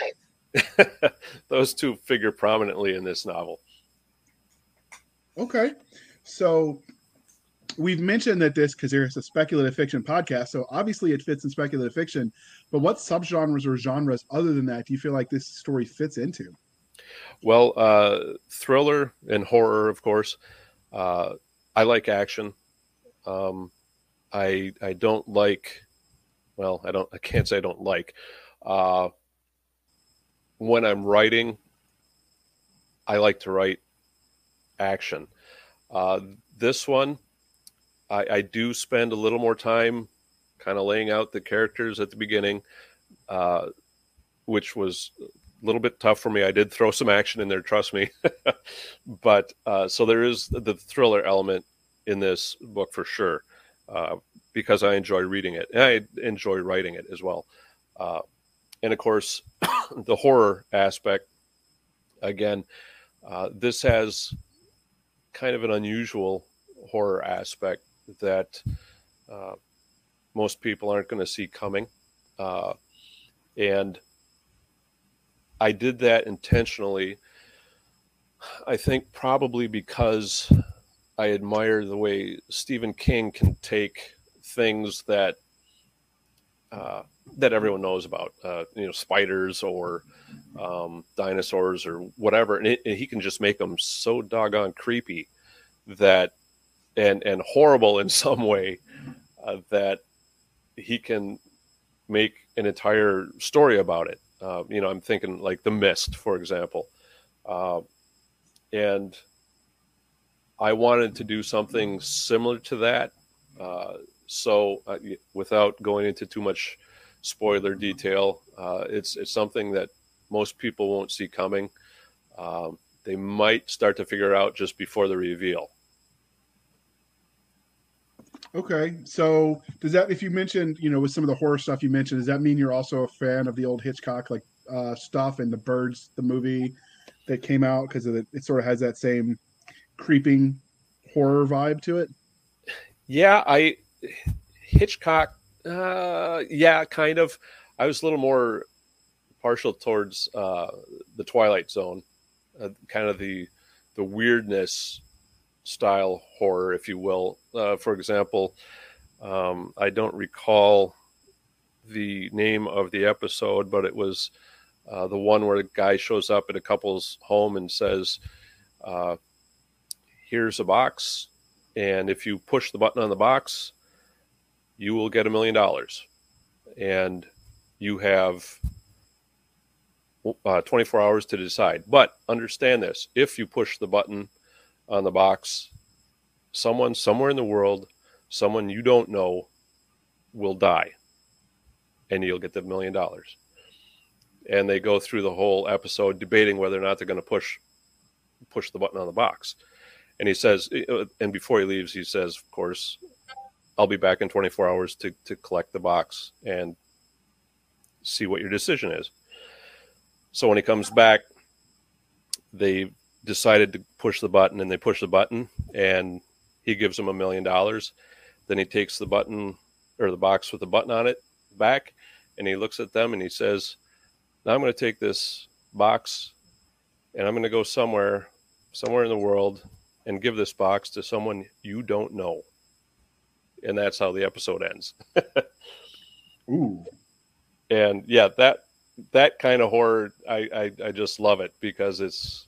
those two figure prominently in this novel. Okay. So we've mentioned that this because there's a speculative fiction podcast. So obviously it fits in speculative fiction. But what subgenres or genres other than that do you feel like this story fits into? Well, uh, thriller and horror, of course. Uh, I like action. Um, I I don't like. Well, I don't. I can't say I don't like. Uh, when I'm writing, I like to write action. Uh, this one, I, I do spend a little more time, kind of laying out the characters at the beginning, uh, which was a little bit tough for me. I did throw some action in there, trust me. but uh, so there is the thriller element in this book for sure, uh, because I enjoy reading it and I enjoy writing it as well. And of course, the horror aspect. Again, uh, this has kind of an unusual horror aspect that uh, most people aren't going to see coming, uh, and I did that intentionally. I think probably because I admire the way Stephen King can take things that uh, that everyone knows about, uh, you know, spiders or um, dinosaurs or whatever, and, it, and he can just make them so doggone creepy that and and horrible in some way uh, that he can make an entire story about it. Uh, you know, I'm thinking like The Mist, for example. Uh, and I wanted to do something similar to that. Uh, so, uh, without going into too much spoiler detail, uh, it's it's something that most people won't see coming. Um, they might start to figure out just before the reveal. Okay. So does that if you mentioned, you know, with some of the horror stuff you mentioned, does that mean you're also a fan of the old Hitchcock like uh stuff and the birds, the movie that came out because it, it sort of has that same creeping horror vibe to it? Yeah, I Hitchcock. Uh, yeah, kind of. I was a little more partial towards uh, the Twilight Zone, uh, kind of the the weirdness style horror, if you will. Uh, for example, um, I don't recall the name of the episode, but it was uh, the one where the guy shows up at a couple's home and says, uh, "Here's a box, and if you push the button on the box, you will get a million dollars." And you have uh, 24 hours to decide. But understand this if you push the button on the box, someone somewhere in the world, someone you don't know, will die and you'll get the million dollars. And they go through the whole episode debating whether or not they're going to push push the button on the box. And he says, uh, and before he leaves, he says, of course, I'll be back in 24 hours to, to collect the box and see what your decision is. So when he comes back, they decided to push the button and they push the button and he gives him a million dollars. Then he takes the button or the box with the button on it back and he looks at them and he says, Now I'm going to take this box and I'm going to go somewhere, somewhere in the world and give this box to someone you don't know. And that's how the episode ends. Ooh. And yeah, that that kind of horror, I, I, I just love it because it's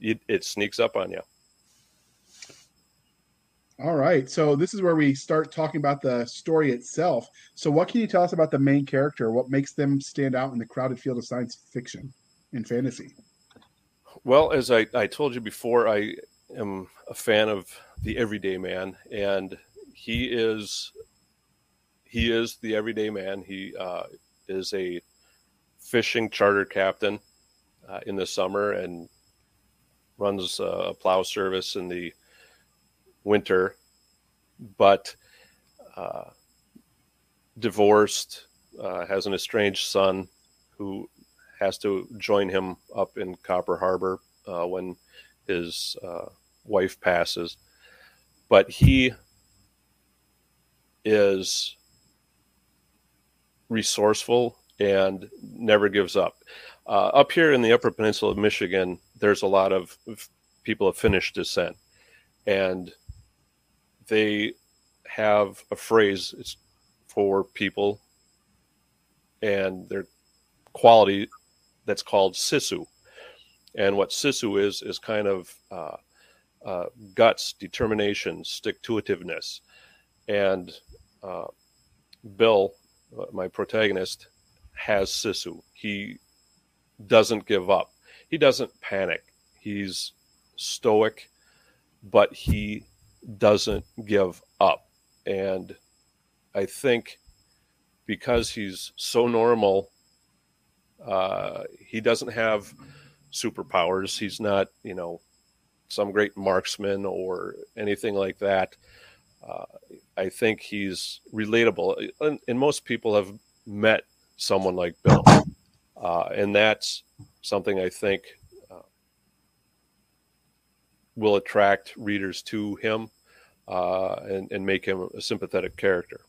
it, it sneaks up on you. All right. So this is where we start talking about the story itself. So what can you tell us about the main character? What makes them stand out in the crowded field of science fiction and fantasy? Well, as I, I told you before, I am a fan of the everyday man, and he is he is the everyday man. He uh, is a fishing charter captain uh, in the summer and runs a plow service in the winter, but uh, divorced, uh, has an estranged son who has to join him up in Copper Harbor uh, when his uh, wife passes. But he is resourceful and never gives up. Uh, up here in the Upper Peninsula of Michigan, there's a lot of people of Finnish descent, and they have a phrase it's for people and their quality that's called sisu. And what sisu is is kind of uh, uh, guts, determination, stick to itiveness. And uh, Bill, uh, my protagonist, has Sisu. He doesn't give up. He doesn't panic. He's stoic, but he doesn't give up. And I think because he's so normal, uh, he doesn't have superpowers. He's not, you know, some great marksman or anything like that. Uh, I think he's relatable. And, and most people have met someone like Bill. Uh, and that's something I think uh, will attract readers to him uh, and, and make him a sympathetic character.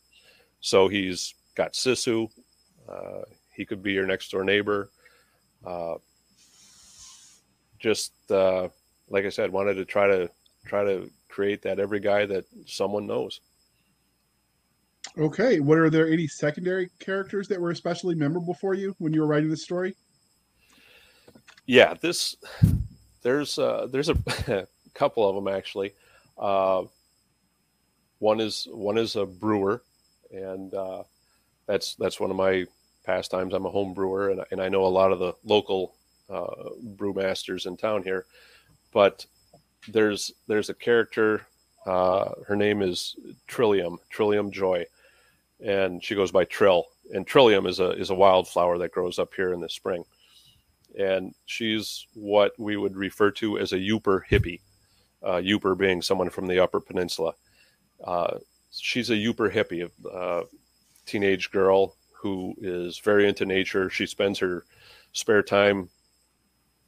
So he's got Sisu. Uh, he could be your next door neighbor. Uh, just uh, like I said, wanted to try to try to create that every guy that someone knows. Okay. What are there any secondary characters that were especially memorable for you when you were writing this story? Yeah, this there's uh, there's a, couple of them actually. Uh, one is one is a brewer, and uh, that's that's one of my pastimes. I'm a home brewer, and, and I know a lot of the local uh, brewmasters in town here. But there's there's a character. Uh, her name is Trillium, Trillium Joy, and she goes by Trill. And Trillium is a is a wildflower that grows up here in the spring, and she's what we would refer to as a Yooper hippie. Uh, Yooper being someone from the Upper Peninsula. Uh, she's a Yooper hippie, a uh, teenage girl who is very into nature. She spends her spare time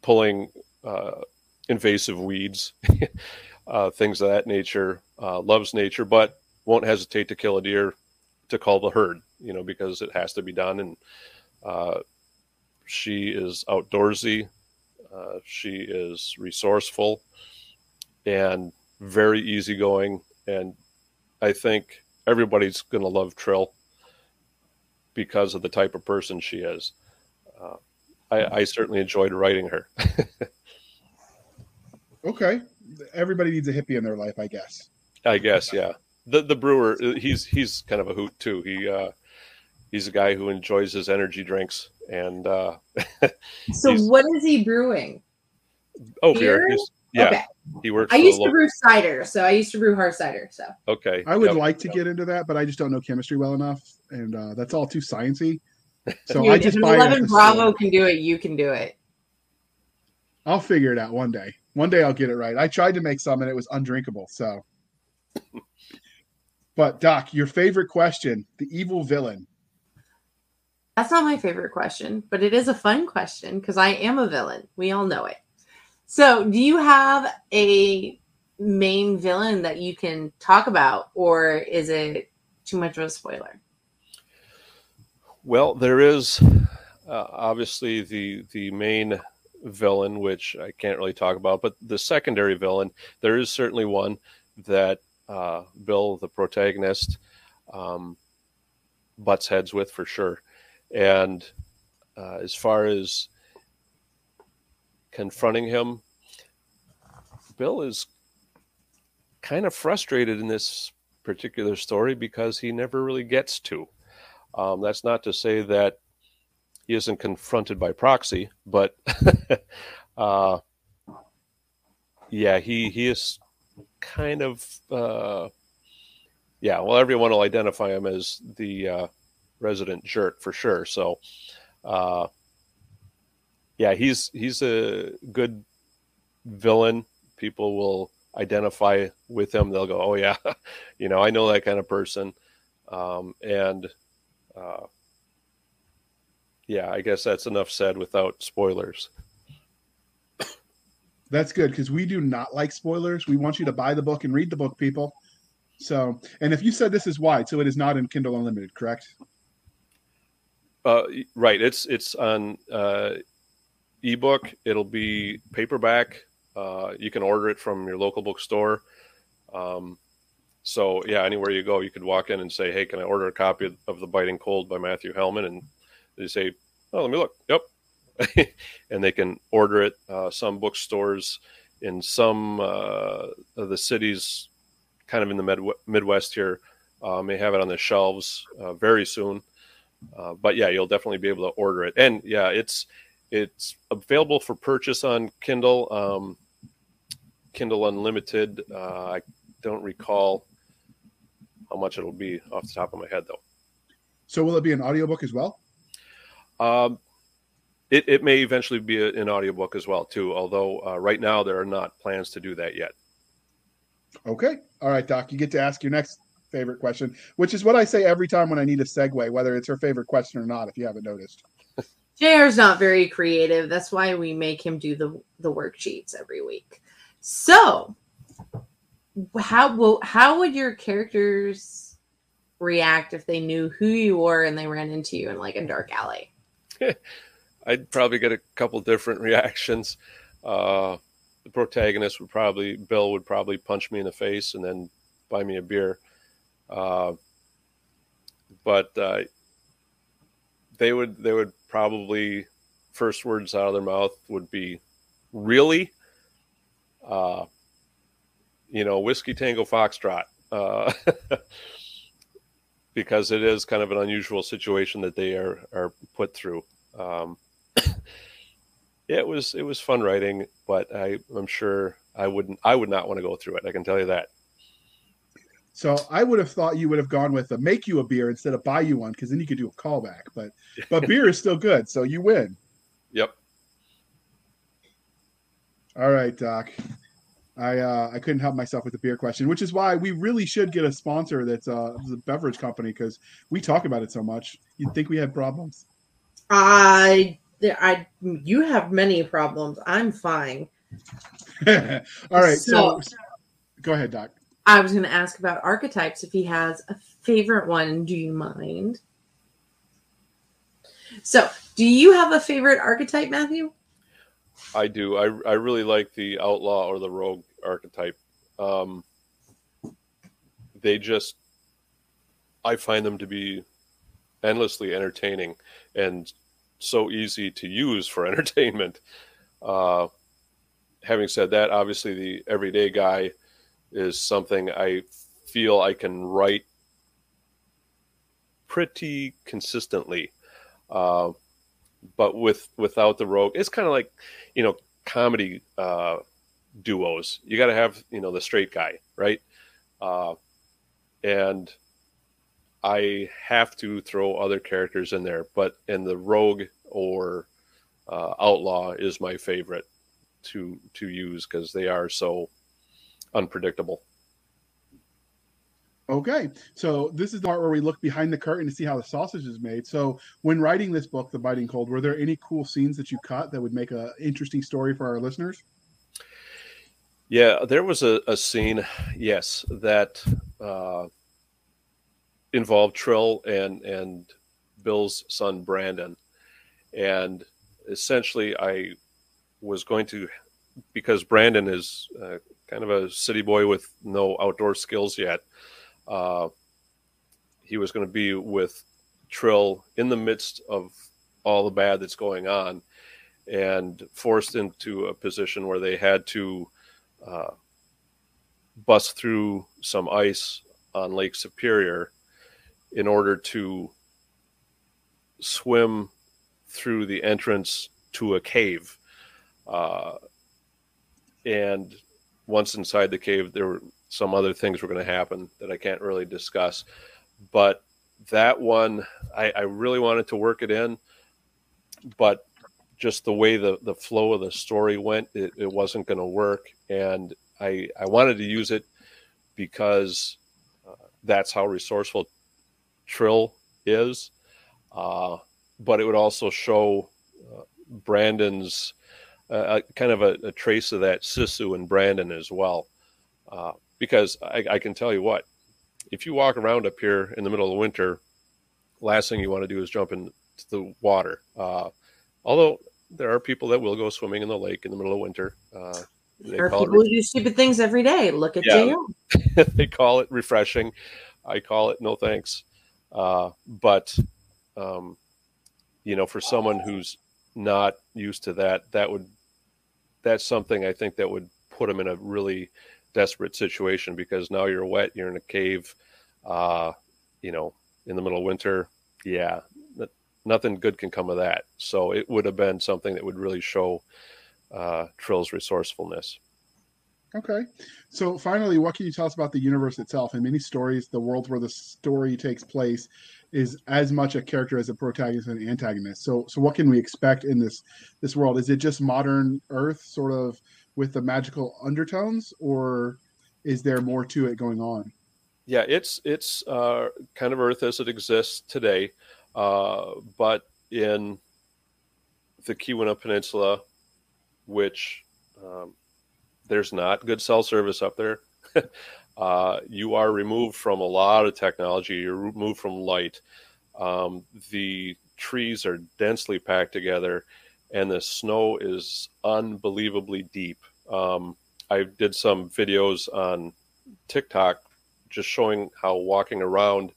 pulling uh, invasive weeds, uh, things of that nature. Uh, loves nature, but won't hesitate to kill a deer to call the herd you know, because it has to be done. And uh, she is outdoorsy. Uh, she is resourceful and very easygoing. And I think everybody's going to love Trill because of the type of person she is. Uh, I, I certainly enjoyed writing her. okay, everybody needs a hippie in their life, I guess. I guess, yeah. The the brewer, he's he's kind of a hoot too. He uh, he's a guy who enjoys his energy drinks, and uh, so what is he brewing? Oh, beer. beer? Yeah, okay. he works. I used to brew cider, so I used to brew hard cider. So okay, I would yep, like to yep. get into that, but I just don't know chemistry well enough, and uh, that's all too sciency. So Dude, I just if buy Eleven Bravo store. can do it. You can do it. I'll figure it out one day. One day I'll get it right. I tried to make some and it was undrinkable. So, but Doc, your favorite question: the evil villain. That's not my favorite question, but it is a fun question because I am a villain. We all know it. So, do you have a main villain that you can talk about, or is it too much of a spoiler? Well, there is uh, obviously the the main villain, which I can't really talk about, but the secondary villain, there is certainly one that uh, Bill, the protagonist, um, butts heads with for sure. And uh, as far as confronting him, Bill is kind of frustrated in this particular story because he never really gets to. Um, that's not to say that he isn't confronted by proxy, but uh, yeah, he he is kind of uh, yeah. Well, everyone will identify him as the uh, resident jerk for sure. So uh, yeah, he's he's a good villain. People will identify with him. They'll go, "Oh yeah, you know, I know that kind of person," um, and uh, yeah, I guess that's enough said without spoilers. That's good because we do not like spoilers. We want you to buy the book and read the book, people. So, and if you said this is wide, so it is not in Kindle Unlimited, correct? Uh, right. It's it's on uh, ebook. It'll be paperback. Uh, you can order it from your local bookstore. Um, so yeah, anywhere you go, you could walk in and say, "Hey, can I order a copy of, of The Biting Cold by Matthew Hellman?" And they say, "Oh, let me look." Yep, and they can order it. Uh, some bookstores in some uh, of the cities, kind of in the Mid- Midwest here, uh, may have it on the shelves uh, very soon. Uh, but yeah, you'll definitely be able to order it, and yeah, it's it's available for purchase on Kindle. Um, Kindle Unlimited. Uh, I don't recall how much it'll be off the top of my head, though. So, will it be an audiobook as well? Um, it, it may eventually be a, an audiobook as well, too. Although uh, right now there are not plans to do that yet. Okay. All right, Doc. You get to ask your next favorite question, which is what I say every time when I need a segue, whether it's her favorite question or not. If you haven't noticed. JR's not very creative. That's why we make him do the the worksheets every week. So, how will how would your characters react if they knew who you were and they ran into you in like a dark alley? I'd probably get a couple different reactions. Uh, the protagonist would probably, Bill would probably punch me in the face and then buy me a beer. Uh, but uh, they would, they would probably first words out of their mouth would be, "Really?" Uh, you know, whiskey tango foxtrot. Uh, because it is kind of an unusual situation that they are are put through. Um, it was it was fun writing, but I I'm sure I wouldn't I would not want to go through it. I can tell you that. So I would have thought you would have gone with a make you a beer instead of buy you one because then you could do a callback. But but beer is still good, so you win. Yep. All right, Doc. I uh, I couldn't help myself with the beer question, which is why we really should get a sponsor that's uh, the beverage company because we talk about it so much. You'd think we had problems. I I you have many problems. I'm fine. All right, so, so go ahead, Doc. I was going to ask about archetypes. If he has a favorite one, do you mind? So, do you have a favorite archetype, Matthew? I do. I I really like the outlaw or the rogue archetype. Um, they just, I find them to be endlessly entertaining and so easy to use for entertainment. Uh, having said that, obviously the everyday guy is something I feel I can write pretty consistently. Uh, but with without the rogue, it's kind of like you know comedy uh, duos. You got to have you know the straight guy, right? Uh, and I have to throw other characters in there, but and the rogue or uh, outlaw is my favorite to to use because they are so unpredictable. Okay, so this is the part where we look behind the curtain to see how the sausage is made. So, when writing this book, The Biting Cold, were there any cool scenes that you cut that would make an interesting story for our listeners? Yeah, there was a, a scene, yes, that uh, involved Trill and and Bill's son Brandon, and essentially I was going to because Brandon is uh, kind of a city boy with no outdoor skills yet. Uh, he was going to be with Trill in the midst of all the bad that's going on, and forced into a position where they had to uh, bust through some ice on Lake Superior in order to swim through the entrance to a cave. Uh, and once inside the cave, there were some other things were going to happen that I can't really discuss. But that one, I, I really wanted to work it in, but just the way the, the flow of the story went, it, it wasn't going to work. And I, I wanted to use it because uh, that's how resourceful Trill is. Uh, but it would also show uh, Brandon's uh, kind of a, a, trace of that Sisu and Brandon as well. Uh, because I, I, can tell you what, if you walk around up here in the middle of the winter, last thing you want to do is jump into the water. Uh, although there are people that will go swimming in the lake in the middle of winter. Uh, there are people who do stupid things every day. Look at yeah, they call it refreshing. I call it no thanks. Uh, but um, you know, for someone who's not used to that, that would that's something I think that would put them in a really desperate situation because now you're wet, you're in a cave, uh, you know, in the middle of winter. Yeah, nothing good can come of that. So it would have been something that would really show uh, Trill's resourcefulness. Okay. So finally, what can you tell us about the universe itself? In many stories, the world where the story takes place is as much a character as a protagonist and an antagonist. So so what can we expect in this this world? Is it just modern Earth sort of with the magical undertones or is there more to it going on? Yeah, it's it's uh, kind of Earth as it exists today, uh, but in the Keweenaw Peninsula, which um, there's not good cell service up there. uh, you are removed from a lot of technology. You're removed from light. Um, the trees are densely packed together, and the snow is unbelievably deep. Um, I did some videos on TikTok just showing how walking around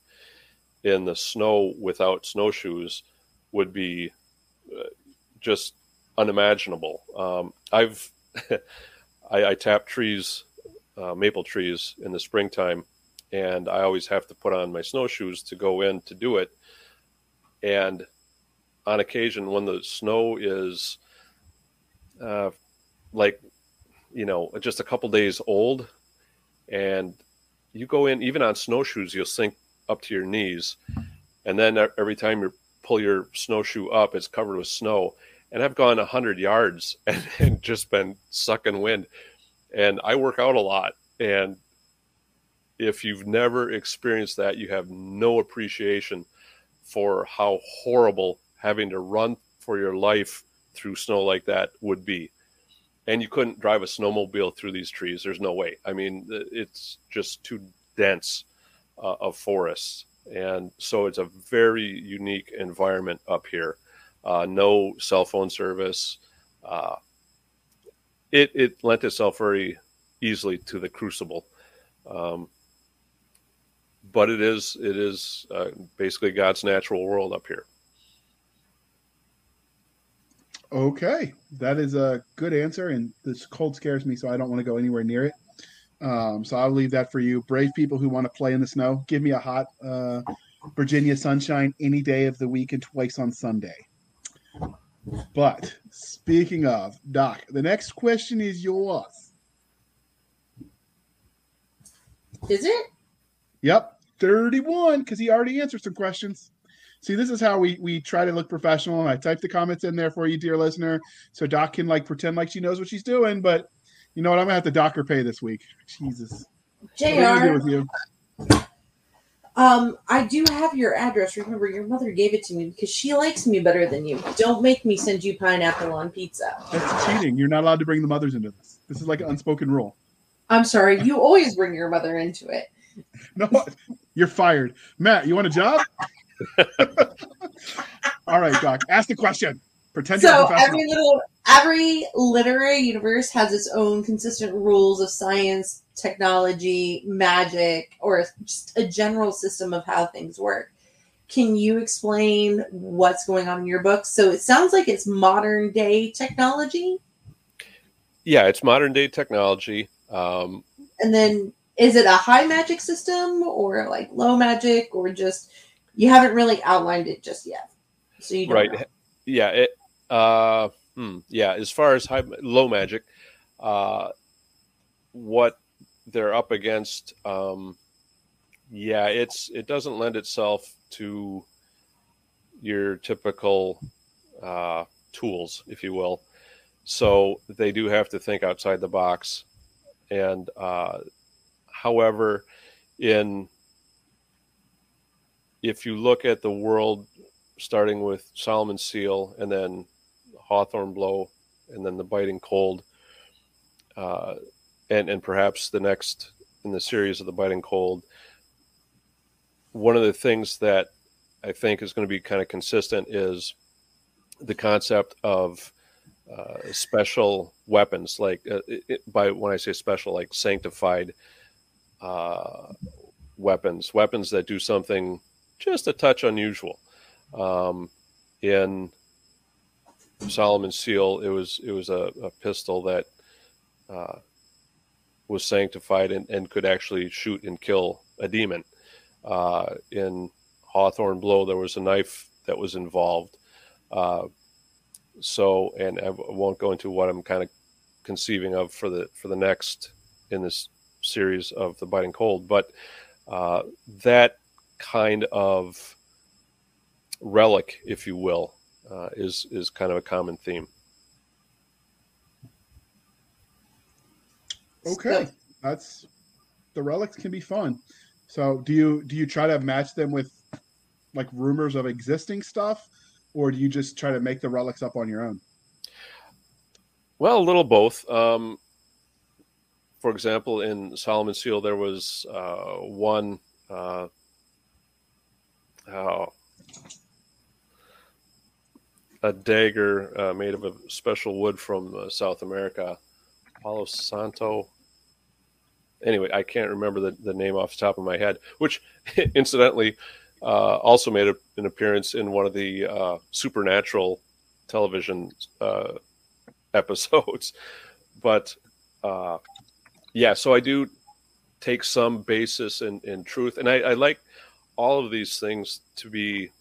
in the snow without snowshoes would be uh, just unimaginable. Um, I've I, I tap trees, uh, maple trees in the springtime, and I always have to put on my snowshoes to go in to do it. And on occasion, when the snow is uh, like, you know, just a couple days old, and you go in, even on snowshoes, you'll sink up to your knees. And then every time you pull your snowshoe up, it's covered with snow and I've gone 100 yards and, and, just been sucking wind. And I work out a lot. And if you've never experienced that, you have no appreciation for how horrible having to run for your life through snow like that would be. And you couldn't drive a snowmobile through these trees. There's no way. I mean, it's just too dense uh, of forests. And so it's a very unique environment up here uh, no cell phone service. Uh, it it lent itself very easily to the Crucible, um, but it is it is uh, basically God's natural world up here. Okay, that is a good answer, and this cold scares me, so I don't want to go anywhere near it. Um, so I'll leave that for you. Brave people who want to play in the snow, give me a hot uh, Virginia sunshine any day of the week and twice on Sunday. But speaking of, Doc, the next question is yours. Is it? Yep, 31, because he already answered some questions. See, this is how we we try to look professional. And I type the comments in there for you, dear listener, so Doc can like pretend like she knows what she's doing. But you know what? I'm gonna have to dock her pay this week. Jesus. What are we gonna do JR, with you? Um, I do have your address. Remember, your mother gave it to me because she likes me better than you. Don't make me send you pineapple on pizza. That's cheating. You're not allowed to bring the mothers into this. This is like an unspoken rule. I'm sorry, you always bring your mother into it. No, you're fired. Matt, you want a job? All right, Doc. Ask the question. Pretend you're a So professional. every little every literary universe has its own consistent rules of science, technology, magic, or just a general system of how things work. Can you explain what's going on in your book? So it sounds like it's modern day technology. Yeah, it's modern day technology. Um, And then is it a high magic system or like low magic or just you haven't really outlined it just yet. So you don't right. know. Yeah. It, uh, hmm, yeah. As far as high, low magic, uh, what they're up against, um, yeah, it's it doesn't lend itself to your typical uh, tools, if you will. So they do have to think outside the box. And uh, however, in if you look at the world starting with Solomon Seal and then Hawthorne Blow and then the Biting Cold, uh, and and perhaps the next in the series of the Biting Cold. One of the things that I think is going to be kind of consistent is the concept of uh, special weapons, like uh, it, by when I say special, like sanctified uh, weapons, weapons that do something just a touch unusual. Um, in Solomon Seal, it was it was a, a pistol that uh, was sanctified and, and could actually shoot and kill a demon. Uh, in Hawthorne Blow, there was a knife that was involved. Uh, so, and I won't go into what I'm kind of conceiving of for the for the next in this series of the Biting Cold, but uh, that kind of relic, if you will, uh, is is kind of a common theme. Okay, that's the relics can be fun. So, do you do you try to match them with like rumors of existing stuff, or do you just try to make the relics up on your own? Well, a little both. Um, for example, in Solomon Seal, there was uh, one. Uh, oh, a dagger uh, made of a special wood from uh, South America, Palo Santo. Anyway, I can't remember the, the name off the top of my head, which incidentally uh, also made a, an appearance in one of the uh, supernatural television uh, episodes. But uh, yeah, so I do take some basis in, in truth, and I, I like all of these things to be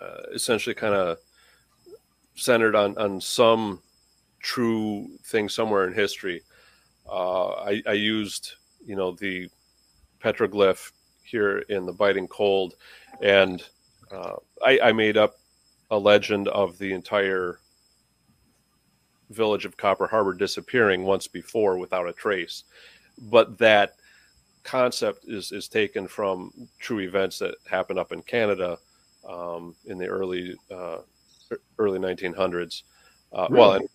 uh, essentially kind of centered on on some true thing somewhere in history. Uh, I, I used you know the petroglyph here in the biting cold, and uh, I, I made up a legend of the entire village of Copper Harbor disappearing once before without a trace, but that concept is is taken from true events that happened up in Canada um, in the early uh, early 1900s. Uh, Well, and,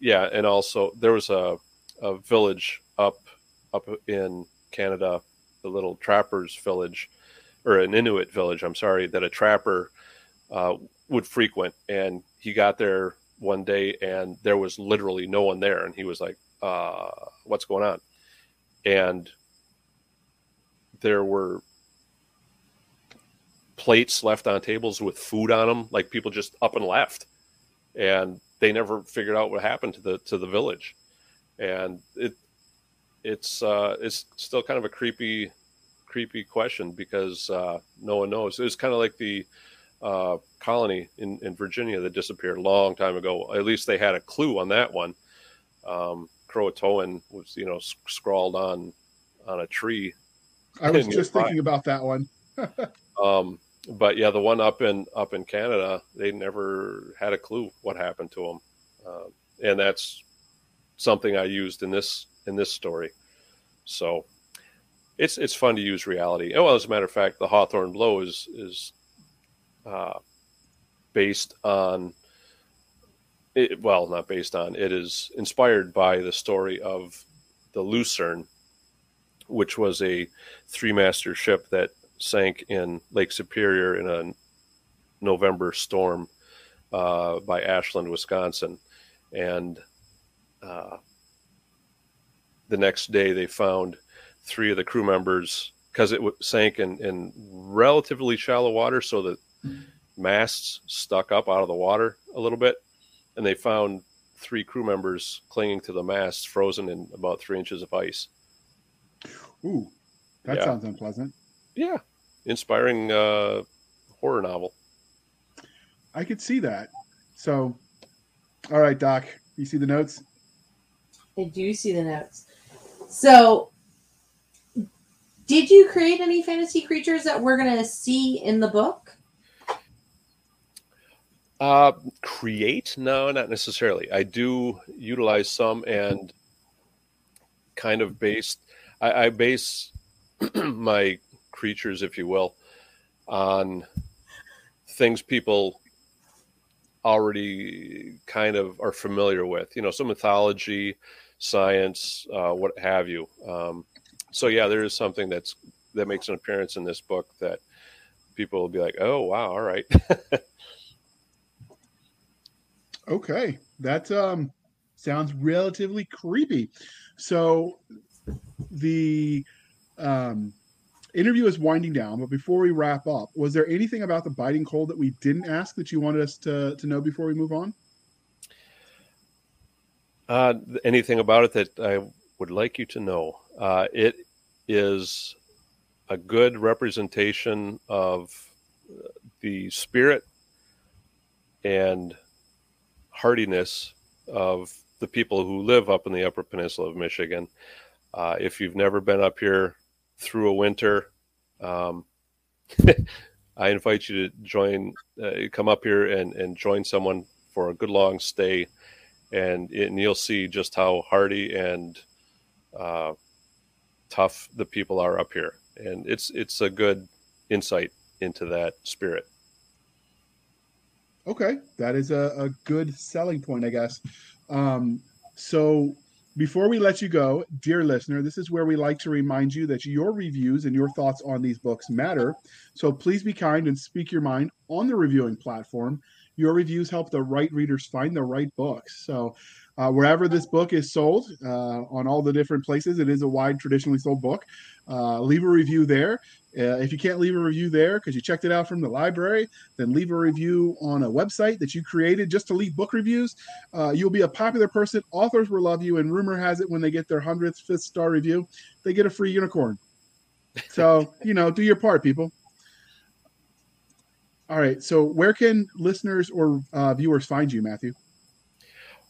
yeah, and also there was a, a village up up in Canada, the little trappers village, or an Inuit village. I'm sorry, that a trapper uh, would frequent. And he got there one day and there was literally no one there. And he was like, uh, what's going on? And there were plates left on tables with food on them, like people just up and left. And they never figured out what happened to the to the village. And it it's uh, it's still kind of a creepy creepy question because uh, no one knows. It was kind of like the uh, colony in, in Virginia that disappeared a long time ago. At least they had a clue on that one. Um, Croatoan was, you know, scrawled on on a tree. I was just thinking about that one. um, but yeah, the one up in up in Canada, they never had a clue what happened to them, uh, and that's something I used in this in this story. So it's it's fun to use reality. Oh, well, as a matter of fact, the Hawthorne Blow is is uh, based on it, well, not based on. It is inspired by the story of the Lucerne, which was a three-master ship that sank in Lake Superior in a November storm uh, by Ashland, Wisconsin, and uh, the next day they found three of the crew members because it sank in, in relatively shallow water, so the masts stuck up out of the water a little bit, and they found three crew members clinging to the masts, frozen in about three inches of ice. Ooh, that yeah. sounds unpleasant. Yeah, inspiring uh, horror novel. I could see that. So, all right, Doc, you see the notes? I do see the notes. So, did you create any fantasy creatures that we're going to see in the book? Uh, create? No, not necessarily. I do utilize some and kind of based. I, I base my creatures, if you will, on things people already kind of are familiar with. You know, some mythology, science, uh, what have you. Um, so yeah, there is something that's that makes an appearance in this book that people will be like, "Oh, wow, all right." okay, that um, sounds relatively creepy. So the um, interview is winding down, but before we wrap up, was there anything about the biting cold that we didn't ask that you wanted us to to know before we move on? Uh, anything about it that I would like you to know? Uh, it is a good representation of the spirit and hardiness of the people who live up in the Upper Peninsula of Michigan. Uh, if you've never been up here through a winter, um, I invite you to join, uh, come up here and, and join someone for a good long stay and, and you'll see just how hardy and uh, tough the people are up here, and it's it's a good insight into that spirit. Okay, that is a, a good selling point, I guess. Um, so before we let you go, dear listener, this is where we like to remind you that your reviews and your thoughts on these books matter. So please be kind and speak your mind on the reviewing platform your reviews help the right readers find the right books. So, uh, wherever this book is sold, uh, on all the different places, it is a wide, traditionally sold book. Uh, leave a review there. Uh, if you can't leave a review there because you checked it out from the library, then leave a review on a website that you created just to leave book reviews. Uh, you'll be a popular person. Authors will love you, and rumor has it when they get their hundredth, fifth star review, they get a free unicorn. So you know, do your part, people. All right. So, where can listeners or uh, viewers find you, Matthew?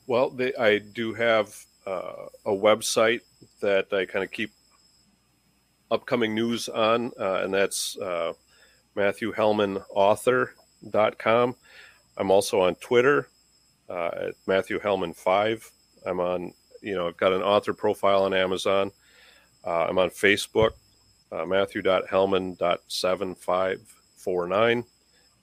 Well, they, I do have uh, a website that I kind of keep upcoming news on, uh, and that's uh, MatthewHellmanAuthor.com. I'm also on Twitter uh, at Matthew Hellman 5. I'm on, you know, I've got an author profile on Amazon. Uh, I'm on Facebook, uh, Matthew.Hellman.7549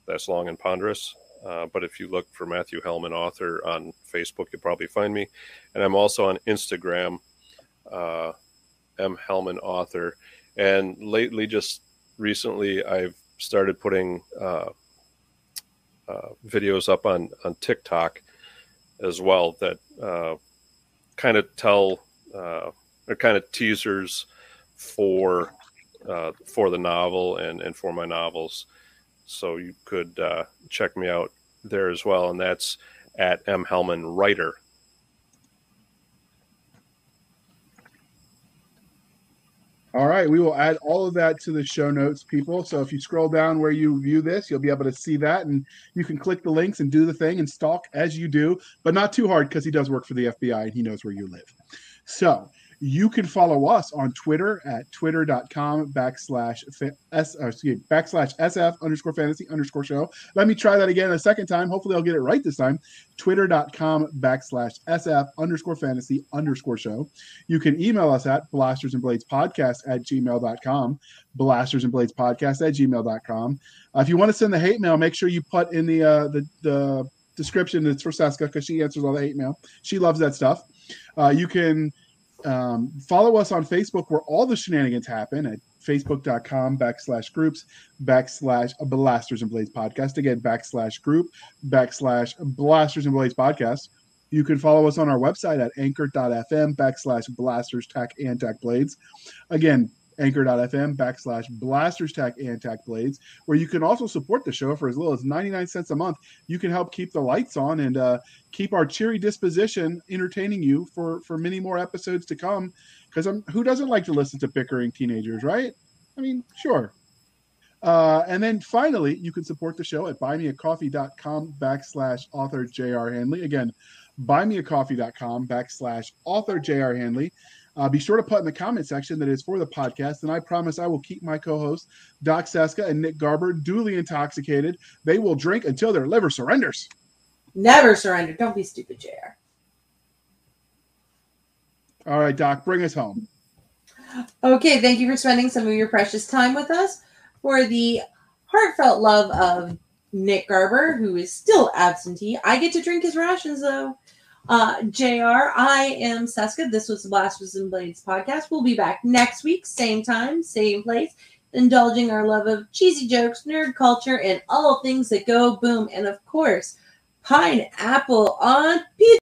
that's long and ponderous. Uh, but if you look for Matthew Hellman author on Facebook, you'll probably find me. And I'm also on Instagram, uh, M Hellman author. And lately, just recently, I've started putting uh, uh, videos up on on TikTok as well that uh, kind of tell uh, or kind of teasers for for the novel and and for my novels. So you could uh, check me out there as well, and that's at M Hellman Writer. All right, we will add all of that to the show notes, people. So if you scroll down where you view this, you'll be able to see that, and you can click the links and do the thing and stalk as you do, but not too hard because he does work for the FBI and he knows where you live. So you can follow us on Twitter at twitter.com backslash s excuse me, backslash sf underscore fantasy underscore show. Let me try that again a second time. Hopefully, I'll get it right this time. Twitter.com backslash sf underscore fantasy underscore show. You can email us at blasters and blades podcast at gmail.com. Blasters and blades podcast at gmail.com. Uh, if you want to send the hate mail, make sure you put in the uh, the the description it's for Seska because she answers all the hate mail. She loves that stuff. Uh, you can um, follow us on Facebook where all the shenanigans happen at facebook.com backslash groups backslash blasters and blades podcast. Again, backslash group backslash blasters and blades podcast. You can follow us on our website at anchor.fm backslash blasters tack and tack blades. Again, anchor.fm backslash blasters tack and tack blades where you can also support the show for as little as 99 cents a month. You can help keep the lights on and uh, keep our cheery disposition entertaining you for for many more episodes to come. Because who doesn't like to listen to bickering teenagers right? I mean sure. Uh, and then finally you can support the show at buymeacoffee.com backslash author jr handley. Again buymeacoffee.com backslash author jr handley uh, be sure to put in the comment section that is for the podcast, and I promise I will keep my co-hosts Doc Seska and Nick Garber duly intoxicated. They will drink until their liver surrenders. Never surrender. Don't be stupid, JR. All right, Doc, bring us home. Okay, thank you for spending some of your precious time with us for the heartfelt love of Nick Garber, who is still absentee. I get to drink his rations though. Uh, JR, I am Seska. This was the Blasters and Blades podcast. We'll be back next week, same time, same place, indulging our love of cheesy jokes, nerd culture, and all things that go boom. And of course, pineapple on pizza.